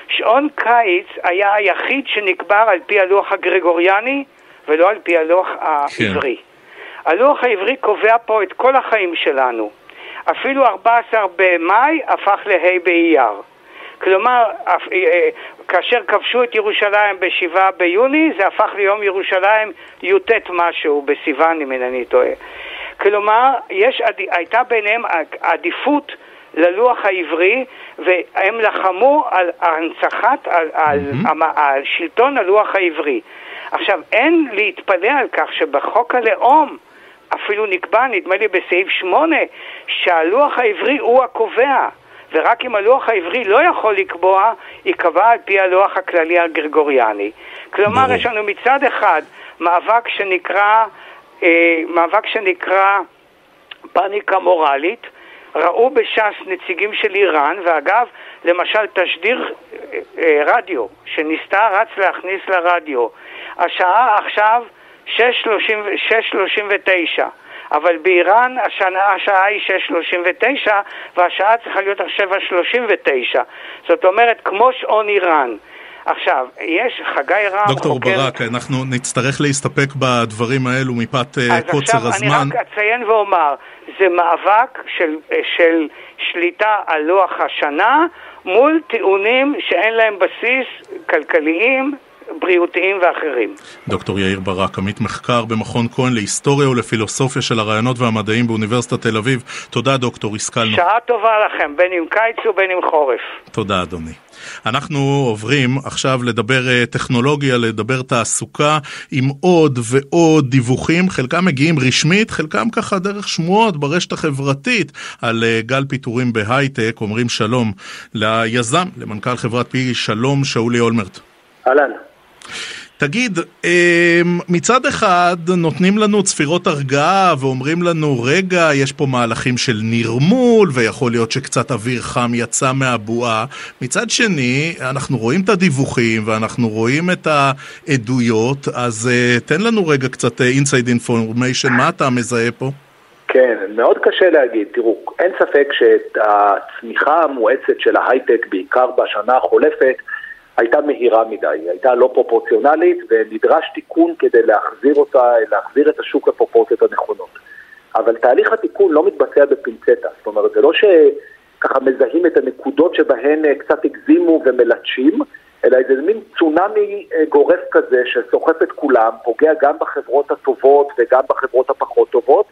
E: שעון קיץ היה היחיד שנקבר על פי הלוח הגרגוריאני ולא על פי הלוח העברי. כן. הלוח העברי קובע פה את כל החיים שלנו. אפילו 14 במאי הפך לה' באייר. כלומר, אה, אה, כאשר כבשו את ירושלים ב-7 ביוני, זה הפך ליום ירושלים י"ט משהו בסיוון, אם אינני טועה. כלומר, יש, הייתה ביניהם עדיפות ללוח העברי, והם לחמו על הנצחת, על, על, mm-hmm. על שלטון הלוח העברי. עכשיו, אין להתפלא על כך שבחוק הלאום אפילו נקבע, נדמה לי בסעיף 8, שהלוח העברי הוא הקובע. ורק אם הלוח העברי לא יכול לקבוע, ייקבע על פי הלוח הכללי הגרגוריאני. כלומר, ברור. יש לנו מצד אחד מאבק שנקרא, אה, מאבק שנקרא פאניקה מורלית, ראו בש"ס נציגים של איראן, ואגב, למשל תשדיר אה, אה, רדיו שניסתה רץ להכניס לרדיו. השעה עכשיו 6.39, אבל באיראן השנה, השעה היא 6.39 והשעה צריכה להיות 7.39. זאת אומרת, כמו שעון איראן. עכשיו, יש חגי רם...
A: דוקטור חוקר... ברק, אנחנו נצטרך להסתפק בדברים האלו מפאת אה, קוצר הזמן. אז
E: עכשיו אני רק אציין ואומר, זה מאבק של, של שליטה על לוח השנה מול טיעונים שאין להם בסיס כלכליים, בריאותיים ואחרים.
A: דוקטור יאיר ברק, עמית מחקר במכון כהן להיסטוריה ולפילוסופיה של הרעיונות והמדעים באוניברסיטת תל אביב. תודה דוקטור, השכלנו.
E: שעה טובה לכם, בין אם קיץ ובין אם חורף.
A: תודה אדוני. אנחנו עוברים עכשיו לדבר אה, טכנולוגיה, לדבר תעסוקה עם עוד ועוד דיווחים, חלקם מגיעים רשמית, חלקם ככה דרך שמועות ברשת החברתית על אה, גל פיטורים בהייטק. אומרים שלום ליזם, למנכ"ל חברת פי שלום, שאולי אולמרט.
F: אהלן.
A: תגיד, אמ, מצד אחד נותנים לנו צפירות הרגעה ואומרים לנו, רגע, יש פה מהלכים של נרמול, ויכול להיות שקצת אוויר חם יצא מהבועה. מצד שני, אנחנו רואים את הדיווחים ואנחנו רואים את העדויות, אז uh, תן לנו רגע קצת אינסייד uh, אינפורמיישן, מה אתה מזהה פה?
F: כן, מאוד קשה להגיד. תראו, אין ספק שהצמיחה המואצת של ההייטק, בעיקר בשנה החולפת, הייתה מהירה מדי, היא הייתה לא פרופורציונלית ונדרש תיקון כדי להחזיר אותה, להחזיר את השוק לפרופורציות הנכונות. אבל תהליך התיקון לא מתבצע בפינצטה, זאת אומרת, זה לא שככה מזהים את הנקודות שבהן אה, קצת הגזימו ומלטשים, אלא איזה מין צונאמי אה, גורף כזה שסוחף את כולם, פוגע גם בחברות הטובות וגם בחברות הפחות טובות,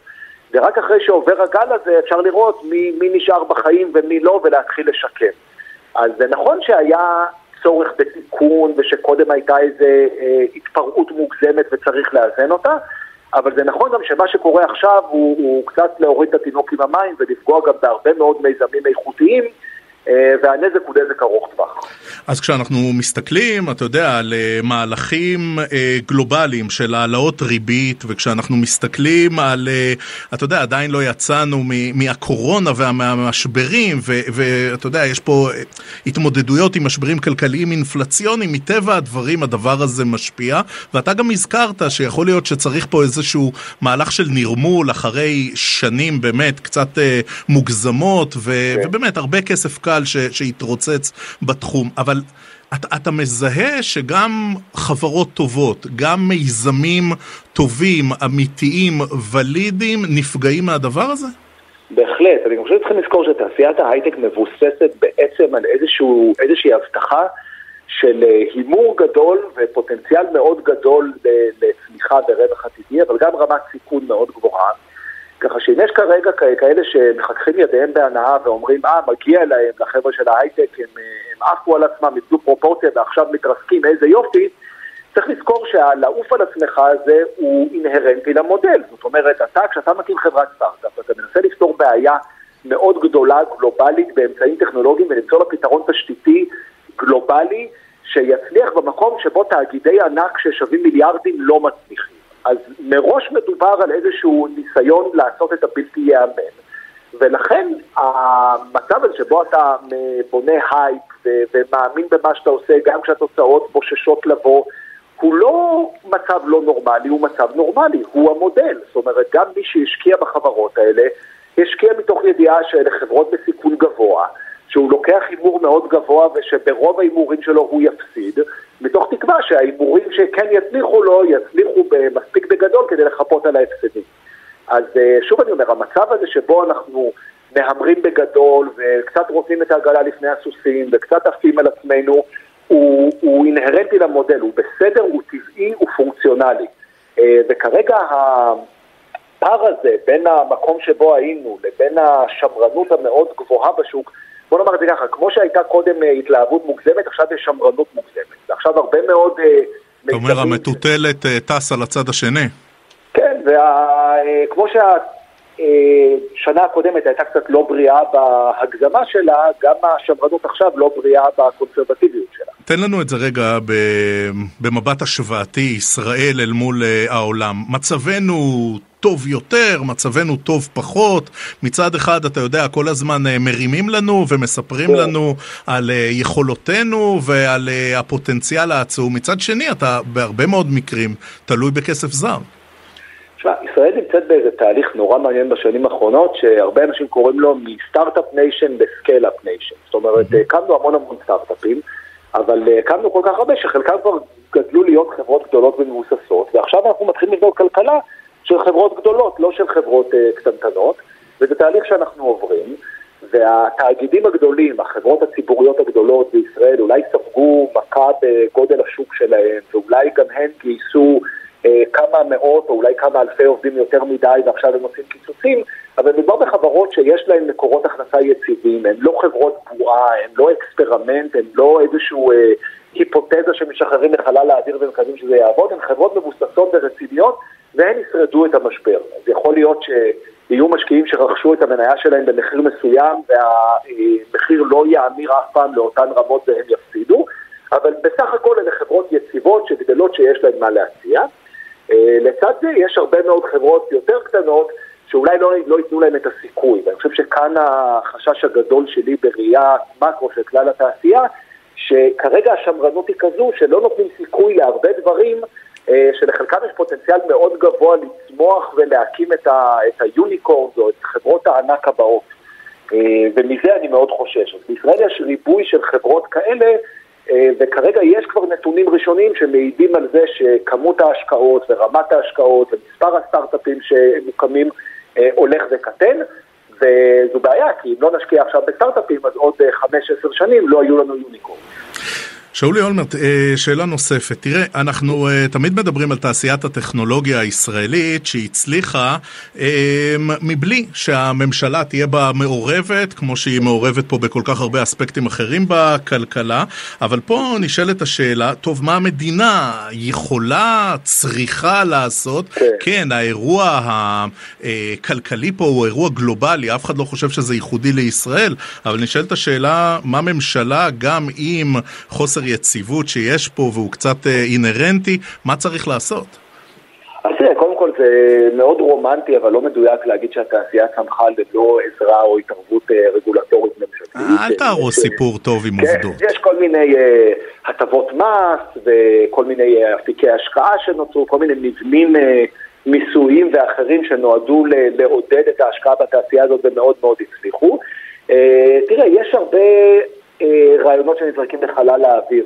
F: ורק אחרי שעובר הגל הזה אפשר לראות מי, מי נשאר בחיים ומי לא ולהתחיל לשקם. אז זה נכון שהיה צורך בתיקון ושקודם הייתה איזו אה, התפרעות מוגזמת וצריך לאזן אותה, אבל זה נכון גם שמה שקורה עכשיו הוא, הוא קצת להוריד את התינוק עם המים ולפגוע גם בהרבה מאוד מיזמים איכותיים והנזק הוא נזק ארוך טווח.
A: אז כשאנחנו מסתכלים, אתה יודע, על אה, מהלכים אה, גלובליים של העלאות ריבית, וכשאנחנו מסתכלים על, אתה יודע, עדיין לא יצאנו מהקורונה ומהמשברים, ואתה יודע, יש פה התמודדויות עם משברים כלכליים אינפלציוניים, מטבע הדברים הדבר הזה משפיע, ואתה גם הזכרת שיכול להיות שצריך פה איזשהו מהלך של נרמול אחרי שנים באמת קצת מוגזמות, ו, כן. ובאמת הרבה כסף קל שהתרוצץ בתחום. אבל אתה, אתה מזהה שגם חברות טובות, גם מיזמים טובים, אמיתיים, ולידיים, נפגעים מהדבר הזה?
F: בהחלט, אני חושב שצריכים לזכור שתעשיית ההייטק מבוססת בעצם על איזשהו, איזושהי הבטחה של אה, הימור גדול ופוטנציאל מאוד גדול לצמיחה ורווח עתידי, אבל גם רמת סיכון מאוד גבוהה. ככה שאם יש כרגע כאלה שמחככים ידיהם בהנאה ואומרים, אה, מגיע להם, לחבר'ה של ההייטק, הם, הם עפו על עצמם, איבדו פרופורציה ועכשיו מתרסקים, איזה יופי, צריך לזכור שהלעוף על עצמך הזה הוא אינהרנטי למודל. זאת אומרת, אתה, כשאתה מקים חברת סטארט-אפ, אתה מנסה לפתור בעיה מאוד גדולה, גלובלית, באמצעים טכנולוגיים ולמצוא לה פתרון תשתיתי גלובלי שיצליח במקום שבו תאגידי ענק ששווים מיליארדים לא מצליחים. אז מראש מדובר על איזשהו ניסיון לעשות את הבלתי ייאמן. ולכן המצב הזה שבו אתה בונה הייפ ומאמין במה שאתה עושה, גם כשהתוצאות בוששות לבוא, הוא לא מצב לא נורמלי, הוא מצב נורמלי, הוא המודל. זאת אומרת, גם מי שהשקיע בחברות האלה, השקיע מתוך ידיעה שאלה חברות בסיכון גבוה, שהוא לוקח הימור מאוד גבוה ושברוב ההימורים שלו הוא יפסיד, מתוך תקווה שההימורים שכן יצליחו לו, יצליחו מספיק בגדול כדי לחפות על ההפסדים. אז אה, שוב אני אומר, המצב הזה שבו אנחנו מהמרים בגדול וקצת רוצים את העגלה לפני הסוסים וקצת עפים על עצמנו, הוא, הוא אינהרנטי למודל, הוא בסדר, הוא טבעי, הוא פונקציונלי. אה, וכרגע הפער הזה בין המקום שבו היינו לבין השמרנות המאוד גבוהה בשוק, בוא נאמר את זה ככה, כמו שהייתה קודם אה, התלהבות מוגזמת, עכשיו יש שמרנות מוגזמת. ועכשיו הרבה מאוד...
A: אה, אתה אומר, המטוטלת טס על הצד השני.
F: כן, וכמו שה... שנה הקודמת הייתה קצת לא בריאה בהגזמה שלה, גם השמרנות עכשיו לא בריאה בקונסרבטיביות שלה.
A: תן לנו את זה רגע במבט השוואתי, ישראל אל מול אה, העולם. מצבנו טוב יותר, מצבנו טוב פחות. מצד אחד, אתה יודע, כל הזמן אה, מרימים לנו ומספרים כן. לנו על אה, יכולותינו ועל הפוטנציאל העצום. מצד שני, אתה בהרבה מאוד מקרים תלוי בכסף זר.
F: תשמע, ישראל נמצאת באיזה תהליך נורא מעניין בשנים האחרונות, שהרבה אנשים קוראים לו מ start-up nation ל scale-up nation. זאת אומרת, הקמנו המון המון סטארט-אפים. אבל אה, הקמנו כל כך הרבה שחלקם כבר גדלו להיות חברות גדולות ומבוססות, ועכשיו אנחנו מתחילים לבנות כלכלה של חברות גדולות, לא של חברות uh, קטנטנות, וזה תהליך שאנחנו עוברים, והתאגידים הגדולים, החברות הציבוריות הגדולות בישראל, אולי ספגו מכה בגודל השוק שלהם, ואולי גם הן גייסו כמה מאות או אולי כמה אלפי עובדים יותר מדי ועכשיו הם עושים קיצוצים, אבל מדובר בחברות שיש להן מקורות הכנסה יציבים, הן לא חברות בועה, הן לא אקספרמנט, הן לא איזושהי אה, היפותזה שמשחררים לחלל האוויר ומקווים שזה יעבוד, הן חברות מבוססות ורציניות והן ישרדו את המשבר. אז יכול להיות שיהיו משקיעים שרכשו את המניה שלהם במחיר מסוים והמחיר לא יאמיר אף פעם לאותן רמות והם יפסידו, אבל בסך הכל אלה חברות יציבות שגדלות שיש להן מה להציע. אה, לצד זה יש הרבה מאוד חברות יותר קטנות שאולי לא, לא ייתנו להם את הסיכוי. ואני חושב שכאן החשש הגדול שלי בראייה מקרו של כלל התעשייה, שכרגע השמרנות היא כזו שלא נותנים סיכוי להרבה דברים אה, שלחלקם יש פוטנציאל מאוד גבוה לצמוח ולהקים את, ה, את היוניקורנס או את חברות הענק הבאות. אה, ומזה אני מאוד חושש. אז בישראל יש ריבוי של חברות כאלה, וכרגע יש כבר נתונים ראשונים שמעידים על זה שכמות ההשקעות ורמת ההשקעות ומספר הסטארט-אפים שמוקמים אה, הולך וקטן, וזו בעיה, כי אם לא נשקיע עכשיו בסטארט-אפים, אז עוד 5-10 שנים לא יהיו לנו יוניקורן.
A: שאולי אולמרט, אה, שאלה נוספת. תראה, אנחנו אה, תמיד מדברים על תעשיית הטכנולוגיה הישראלית שהצליחה אה, מבלי שהממשלה תהיה בה מעורבת, כמו שהיא מעורבת פה בכל כך הרבה אספקטים אחרים בכלכלה, אבל פה נשאלת השאלה, טוב, מה המדינה יכולה, צריכה לעשות? כן, כן האירוע הכלכלי פה הוא אירוע גלובלי, אף אחד לא חושב שזה ייחודי לישראל, אבל נשאלת השאלה, מה ממשלה, גם עם חוסר חוסר יציבות שיש פה והוא קצת אה, אינהרנטי, מה צריך לעשות?
F: אז תראה, קודם כל זה מאוד רומנטי, אבל לא מדויק להגיד שהתעשייה צמחה ללא עזרה או התערבות אה, רגולטורית ממשלתית.
A: אל תהרוס סיפור טוב עם כן, עובדות.
F: יש כל מיני אה, הטבות מס וכל מיני אפיקי השקעה שנוצרו, כל מיני מבנים מיסויים ואחרים שנועדו לעודד את ההשקעה בתעשייה הזאת ומאוד מאוד הצליחו. תראה, יש הרבה אה, רעיונות שנזרקים לחלל האוויר.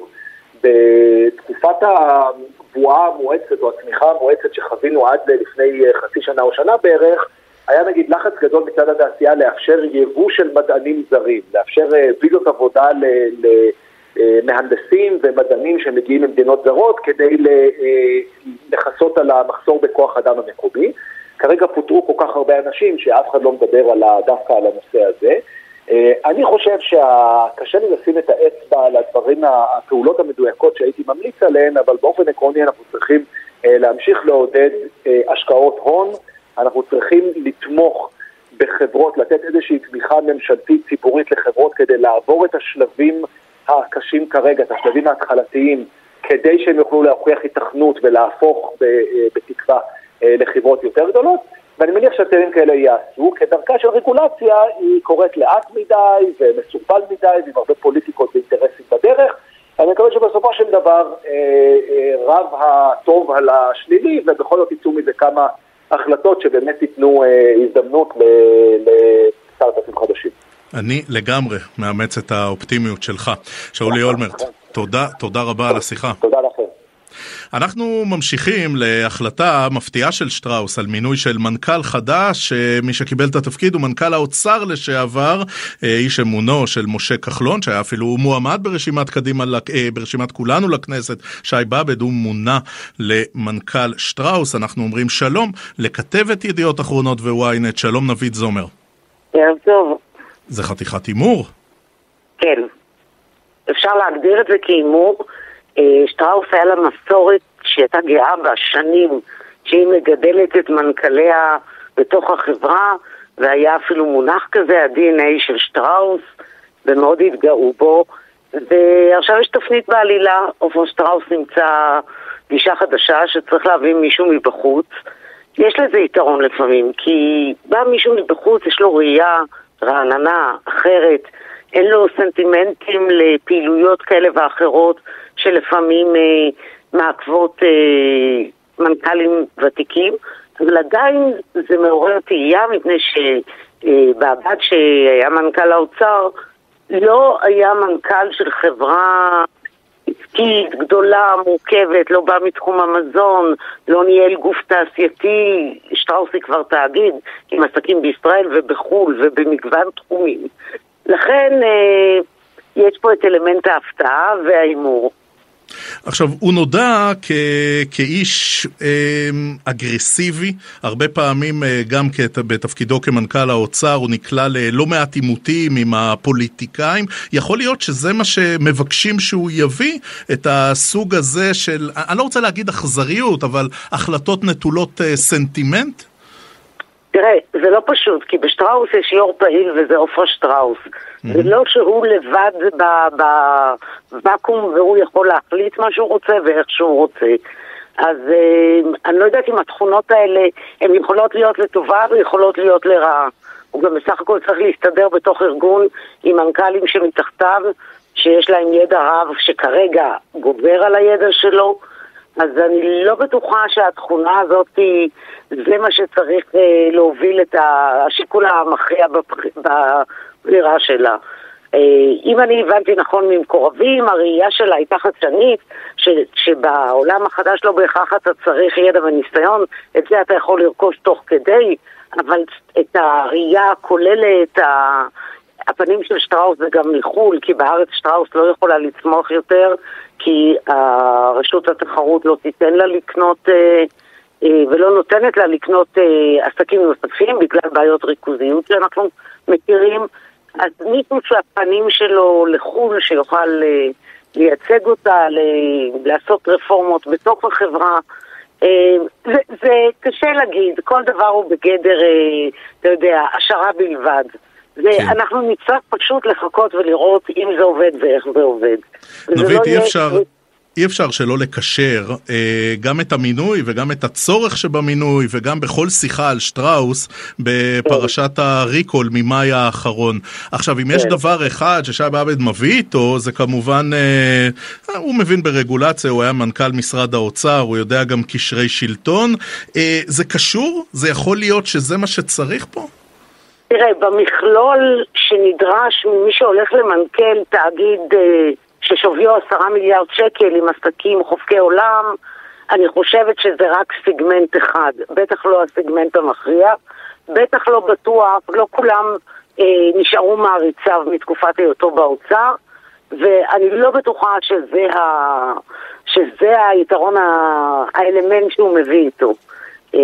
F: בתקופת הבועה המואצת או הצמיחה המואצת שחווינו עד לפני אה, חצי שנה או שנה בערך, היה נגיד לחץ גדול מצד התעשייה לאפשר יבוא של מדענים זרים, לאפשר אה, ויזות עבודה למהנדסים ומדענים שמגיעים ממדינות זרות כדי לכסות על המחסור בכוח אדם המקומי. כרגע פוטרו כל כך הרבה אנשים שאף אחד לא מדבר דווקא על הנושא הזה. אה, אני חושב שקשה לי לשים את האצבע על הדברים, הפעולות המדויקות שהייתי ממליץ עליהן, אבל באופן עקרוני אנחנו צריכים אה, להמשיך לעודד אה, השקעות הון, אנחנו צריכים לתמוך בחברות, לתת איזושהי תמיכה ממשלתית ציבורית לחברות כדי לעבור את השלבים הקשים כרגע, את השלבים ההתחלתיים, כדי שהם יוכלו להוכיח התכנות ולהפוך בתקווה לחברות יותר גדולות. ואני מניח שהצעדים כאלה ייעשו, כדרכה של רגולציה היא קורית לאט מדי ומסופל מדי ועם הרבה פוליטיקות ואינטרסים בדרך. אני מקווה שבסופו של דבר אה, אה, רב הטוב על השלילי ובכל זאת יצאו מזה כמה החלטות שבאמת ייתנו אה, הזדמנות לסטארט-אפים חדשים.
A: אני לגמרי מאמץ את האופטימיות שלך. שאולי אולמרט, תודה, תודה רבה על השיחה.
F: תודה לכם.
A: אנחנו ממשיכים להחלטה מפתיעה של שטראוס על מינוי של מנכ"ל חדש, מי שקיבל את התפקיד הוא מנכ"ל האוצר לשעבר, אה, איש אמונו של משה כחלון, שהיה אפילו מועמד ברשימת קדימה, אה, ברשימת כולנו לכנסת, שי באבד, הוא מונה למנכ"ל שטראוס. אנחנו אומרים שלום לכתבת ידיעות אחרונות וויינט, שלום נבית זומר.
G: ערב טוב.
A: זה חתיכת הימור.
G: כן. אפשר להגדיר את זה כהימור. אה, שטראוס היה לה מסורת שהייתה גאה בה שנים, שהיא מגדלת את מנכ"ליה בתוך החברה, והיה אפילו מונח כזה, ה-DNA של שטראוס, ומאוד התגאו בו. ועכשיו יש תפנית בעלילה, אופן שטראוס נמצא גישה חדשה שצריך להביא מישהו מבחוץ. יש לזה יתרון לפעמים, כי בא מישהו מבחוץ, יש לו ראייה רעננה, אחרת, אין לו סנטימנטים לפעילויות כאלה ואחרות שלפעמים אה, מעכבות אה, מנכ"לים ותיקים, אבל עדיין זה מעורר תהייה מפני שבעבד אה, שהיה מנכ"ל האוצר לא היה מנכ"ל של חברה עסקית גדולה, מורכבת, לא בא מתחום המזון, לא ניהל גוף תעשייתי, שטראוס היא כבר תאגיד עם עסקים בישראל ובחו"ל ובמגוון תחומים. לכן אה, יש פה את אלמנט ההפתעה וההימור.
A: עכשיו, הוא נודע כ- כאיש אה, אגרסיבי, הרבה פעמים אה, גם כת- בתפקידו כמנכ"ל האוצר הוא נקלע ללא מעט עימותים עם הפוליטיקאים. יכול להיות שזה מה שמבקשים שהוא יביא, את הסוג הזה של, אני לא רוצה להגיד אכזריות, אבל החלטות נטולות אה, סנטימנט?
G: תראה, זה לא פשוט, כי בשטראוס יש יו"ר פעיל וזה עופרה שטראוס. זה לא שהוא לבד בוואקום והוא יכול להחליט מה שהוא רוצה ואיך שהוא רוצה. אז אה, אני לא יודעת אם התכונות האלה, הן יכולות להיות לטובה ויכולות להיות לרעה. הוא גם בסך הכל צריך להסתדר בתוך ארגון עם מנכ"לים שמתחתיו, שיש להם ידע רב שכרגע גובר על הידע שלו. אז אני לא בטוחה שהתכונה הזאת היא, זה מה שצריך אה, להוביל את השיקול המכריע בבחירה שלה. אה, אם אני הבנתי נכון ממקורבים, הראייה שלה הייתה חדשנית, שבעולם החדש לא בהכרח אתה צריך ידע וניסיון, את זה אתה יכול לרכוש תוך כדי, אבל את הראייה הכוללת, הפנים של שטראוס זה גם מחו"ל, כי בארץ שטראוס לא יכולה לצמוח יותר, כי רשות התחרות לא תיתן לה לקנות אה, אה, ולא נותנת לה לקנות אה, עסקים נוספים בגלל בעיות ריכוזיות שאנחנו מכירים. אז מישהו שהפנים שלו לחו"ל, שיוכל לייצג אותה, לעשות רפורמות בתוך החברה, זה, זה קשה להגיד, כל דבר הוא בגדר, אתה יודע, השערה בלבד. כן. נצטרך פשוט לחכות ולראות אם זה עובד ואיך זה עובד.
A: נבית, לא אי אפשר... אי אפשר שלא לקשר אה, גם את המינוי וגם את הצורך שבמינוי וגם בכל שיחה על שטראוס בפרשת הריקול ממאי האחרון. עכשיו, אם יש כן. דבר אחד ששי באבד מביא איתו, זה כמובן, אה, הוא מבין ברגולציה, הוא היה מנכ"ל משרד האוצר, הוא יודע גם קשרי שלטון. אה, זה קשור? זה יכול להיות שזה מה שצריך פה?
G: תראה, במכלול שנדרש ממי שהולך למנכ"ל תאגיד אה, ששוויו עשרה מיליארד שקל עם עסקים חופקי עולם, אני חושבת שזה רק סיגמנט אחד, בטח לא הסיגמנט המכריע, בטח לא בטוח, לא כולם אה, נשארו מעריציו מתקופת היותו באוצר, ואני לא בטוחה שזה, ה... שזה היתרון, ה... האלמנט שהוא מביא איתו. אה,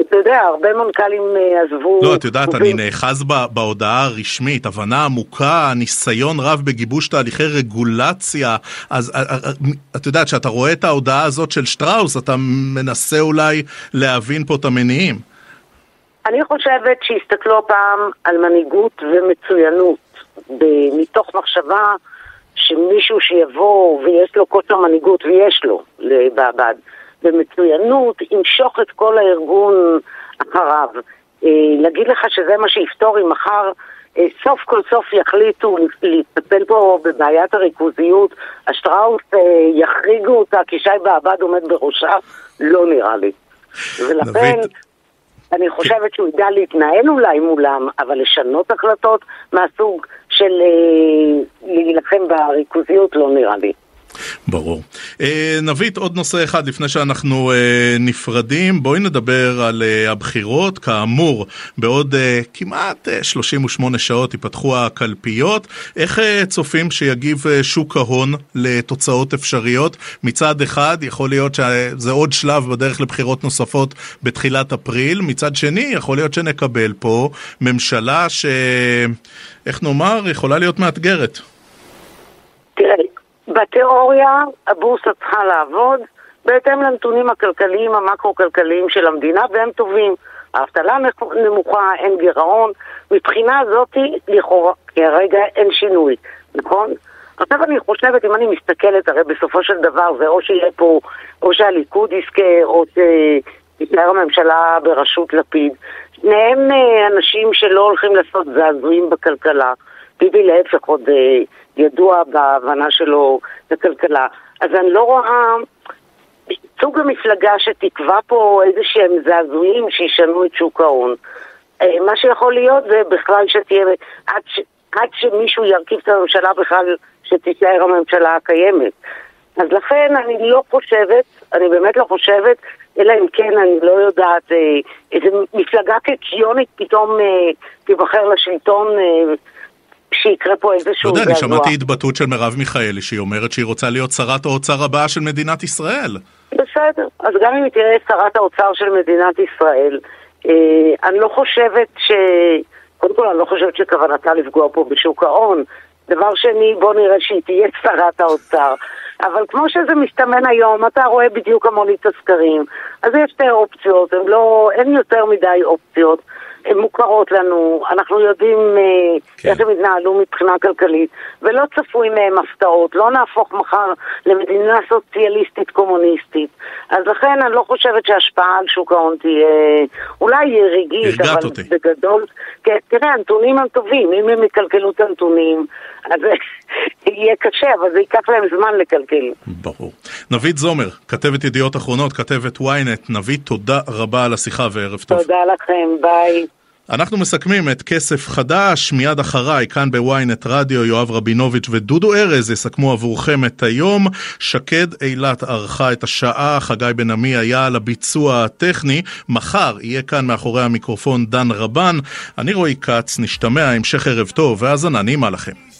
G: אתה יודע, הרבה מנכ"לים אה, עזבו...
A: לא, את יודעת, אני נאחז בהודעה הרשמית, הבנה עמוקה, ניסיון רב בגיבוש תהליכי רגולציה. אז אה, אה, את יודעת, כשאתה רואה את ההודעה הזאת של שטראוס, אתה מנסה אולי להבין פה את המניעים.
G: אני חושבת שיסתכלו פעם על מנהיגות ומצוינות, מתוך מחשבה שמישהו שיבוא ויש לו כושר מנהיגות, ויש לו, לבעבד. ומצוינות ימשוך את כל הארגון אחריו. אה, להגיד לך שזה מה שיפתור אם מחר אה, סוף כל סוף יחליטו לטפל פה בבעיית הריכוזיות, השטראוס אה, יחריגו אותה כי שי בעבד עומד בראשה, לא נראה לי. ולכן אני חושבת שהוא ידע להתנהל אולי מולם, אבל לשנות החלטות מהסוג של להילחם בריכוזיות לא נראה לי.
A: ברור. אה, נביט עוד נושא אחד לפני שאנחנו אה, נפרדים. בואי נדבר על אה, הבחירות. כאמור, בעוד כמעט 38 שעות ייפתחו הקלפיות. איך צופים שיגיב שוק ההון לתוצאות אפשריות? מצד אחד, יכול להיות שזה עוד שלב בדרך לבחירות נוספות בתחילת אפריל. מצד שני, יכול להיות שנקבל פה ממשלה ש... איך נאמר, יכולה להיות מאתגרת.
G: תראה, בתיאוריה הבורסה צריכה לעבוד בהתאם לנתונים הכלכליים, המקרו-כלכליים של המדינה, והם טובים. האבטלה נמוכה, אין גירעון. מבחינה זאתי, לכאורה, כרגע אין שינוי, נכון? עכשיו אני חושבת, אם אני מסתכלת, הרי בסופו של דבר זה או שיהיה פה, או שהליכוד יזכה, או שתתאר הממשלה בראשות לפיד. שניהם אה, אנשים שלא הולכים לעשות זעזועים בכלכלה. ביבי להפך עוד אה, ידוע בהבנה שלו לכלכלה. אז אני לא רואה סוג המפלגה שתקבע פה איזה שהם זעזועים שישנו את שוק ההון. אה, מה שיכול להיות זה בכלל שתהיה, עד, ש, עד שמישהו ירכיב את הממשלה בכלל, שתישאר הממשלה הקיימת. אז לכן אני לא חושבת, אני באמת לא חושבת, אלא אם כן אני לא יודעת, אה, איזה מפלגה קקיונית פתאום אה, תיבחר לשלטון שיקרה פה איזשהו
A: געגוע. לא יודע, אני שמעתי התבטאות של מרב מיכאלי שהיא אומרת שהיא רוצה להיות שרת האוצר הבאה של מדינת ישראל.
G: בסדר, אז גם אם היא תראה שרת האוצר של מדינת ישראל, אה, אני לא חושבת ש... קודם כל, אני לא חושבת שכוונתה לפגוע פה בשוק ההון. דבר שני, בוא נראה שהיא תהיה שרת האוצר. אבל כמו שזה מסתמן היום, אתה רואה בדיוק כמוני את הסקרים. אז יש שתי אופציות, לא, אין יותר מדי אופציות. הן מוכרות לנו, אנחנו יודעים אה, כן. איך הם התנהלו מבחינה כלכלית, ולא צפוי מהם הפתעות, לא נהפוך מחר למדינה סוציאליסטית קומוניסטית. אז לכן אני לא חושבת שההשפעה על שוק ההון תהיה, אולי רגעית, אבל אותי. בגדול, כן, תראה, הנתונים הם טובים, אם הם יקלקלו את הנתונים, אז יהיה קשה, אבל זה ייקח להם זמן לקלקל.
A: ברור. נבית זומר, כתבת ידיעות אחרונות, כתבת ynet, נבית, תודה רבה על השיחה וערב טוב.
G: תודה לכם, ביי.
A: אנחנו מסכמים את כסף חדש, מיד אחריי, כאן בוויינט רדיו, יואב רבינוביץ' ודודו ארז יסכמו עבורכם את היום. שקד אילת ערכה את השעה, חגי בן עמי היה על הביצוע הטכני. מחר יהיה כאן מאחורי המיקרופון דן רבן. אני רועי כץ, נשתמע, המשך ערב טוב והאזנה נעימה לכם.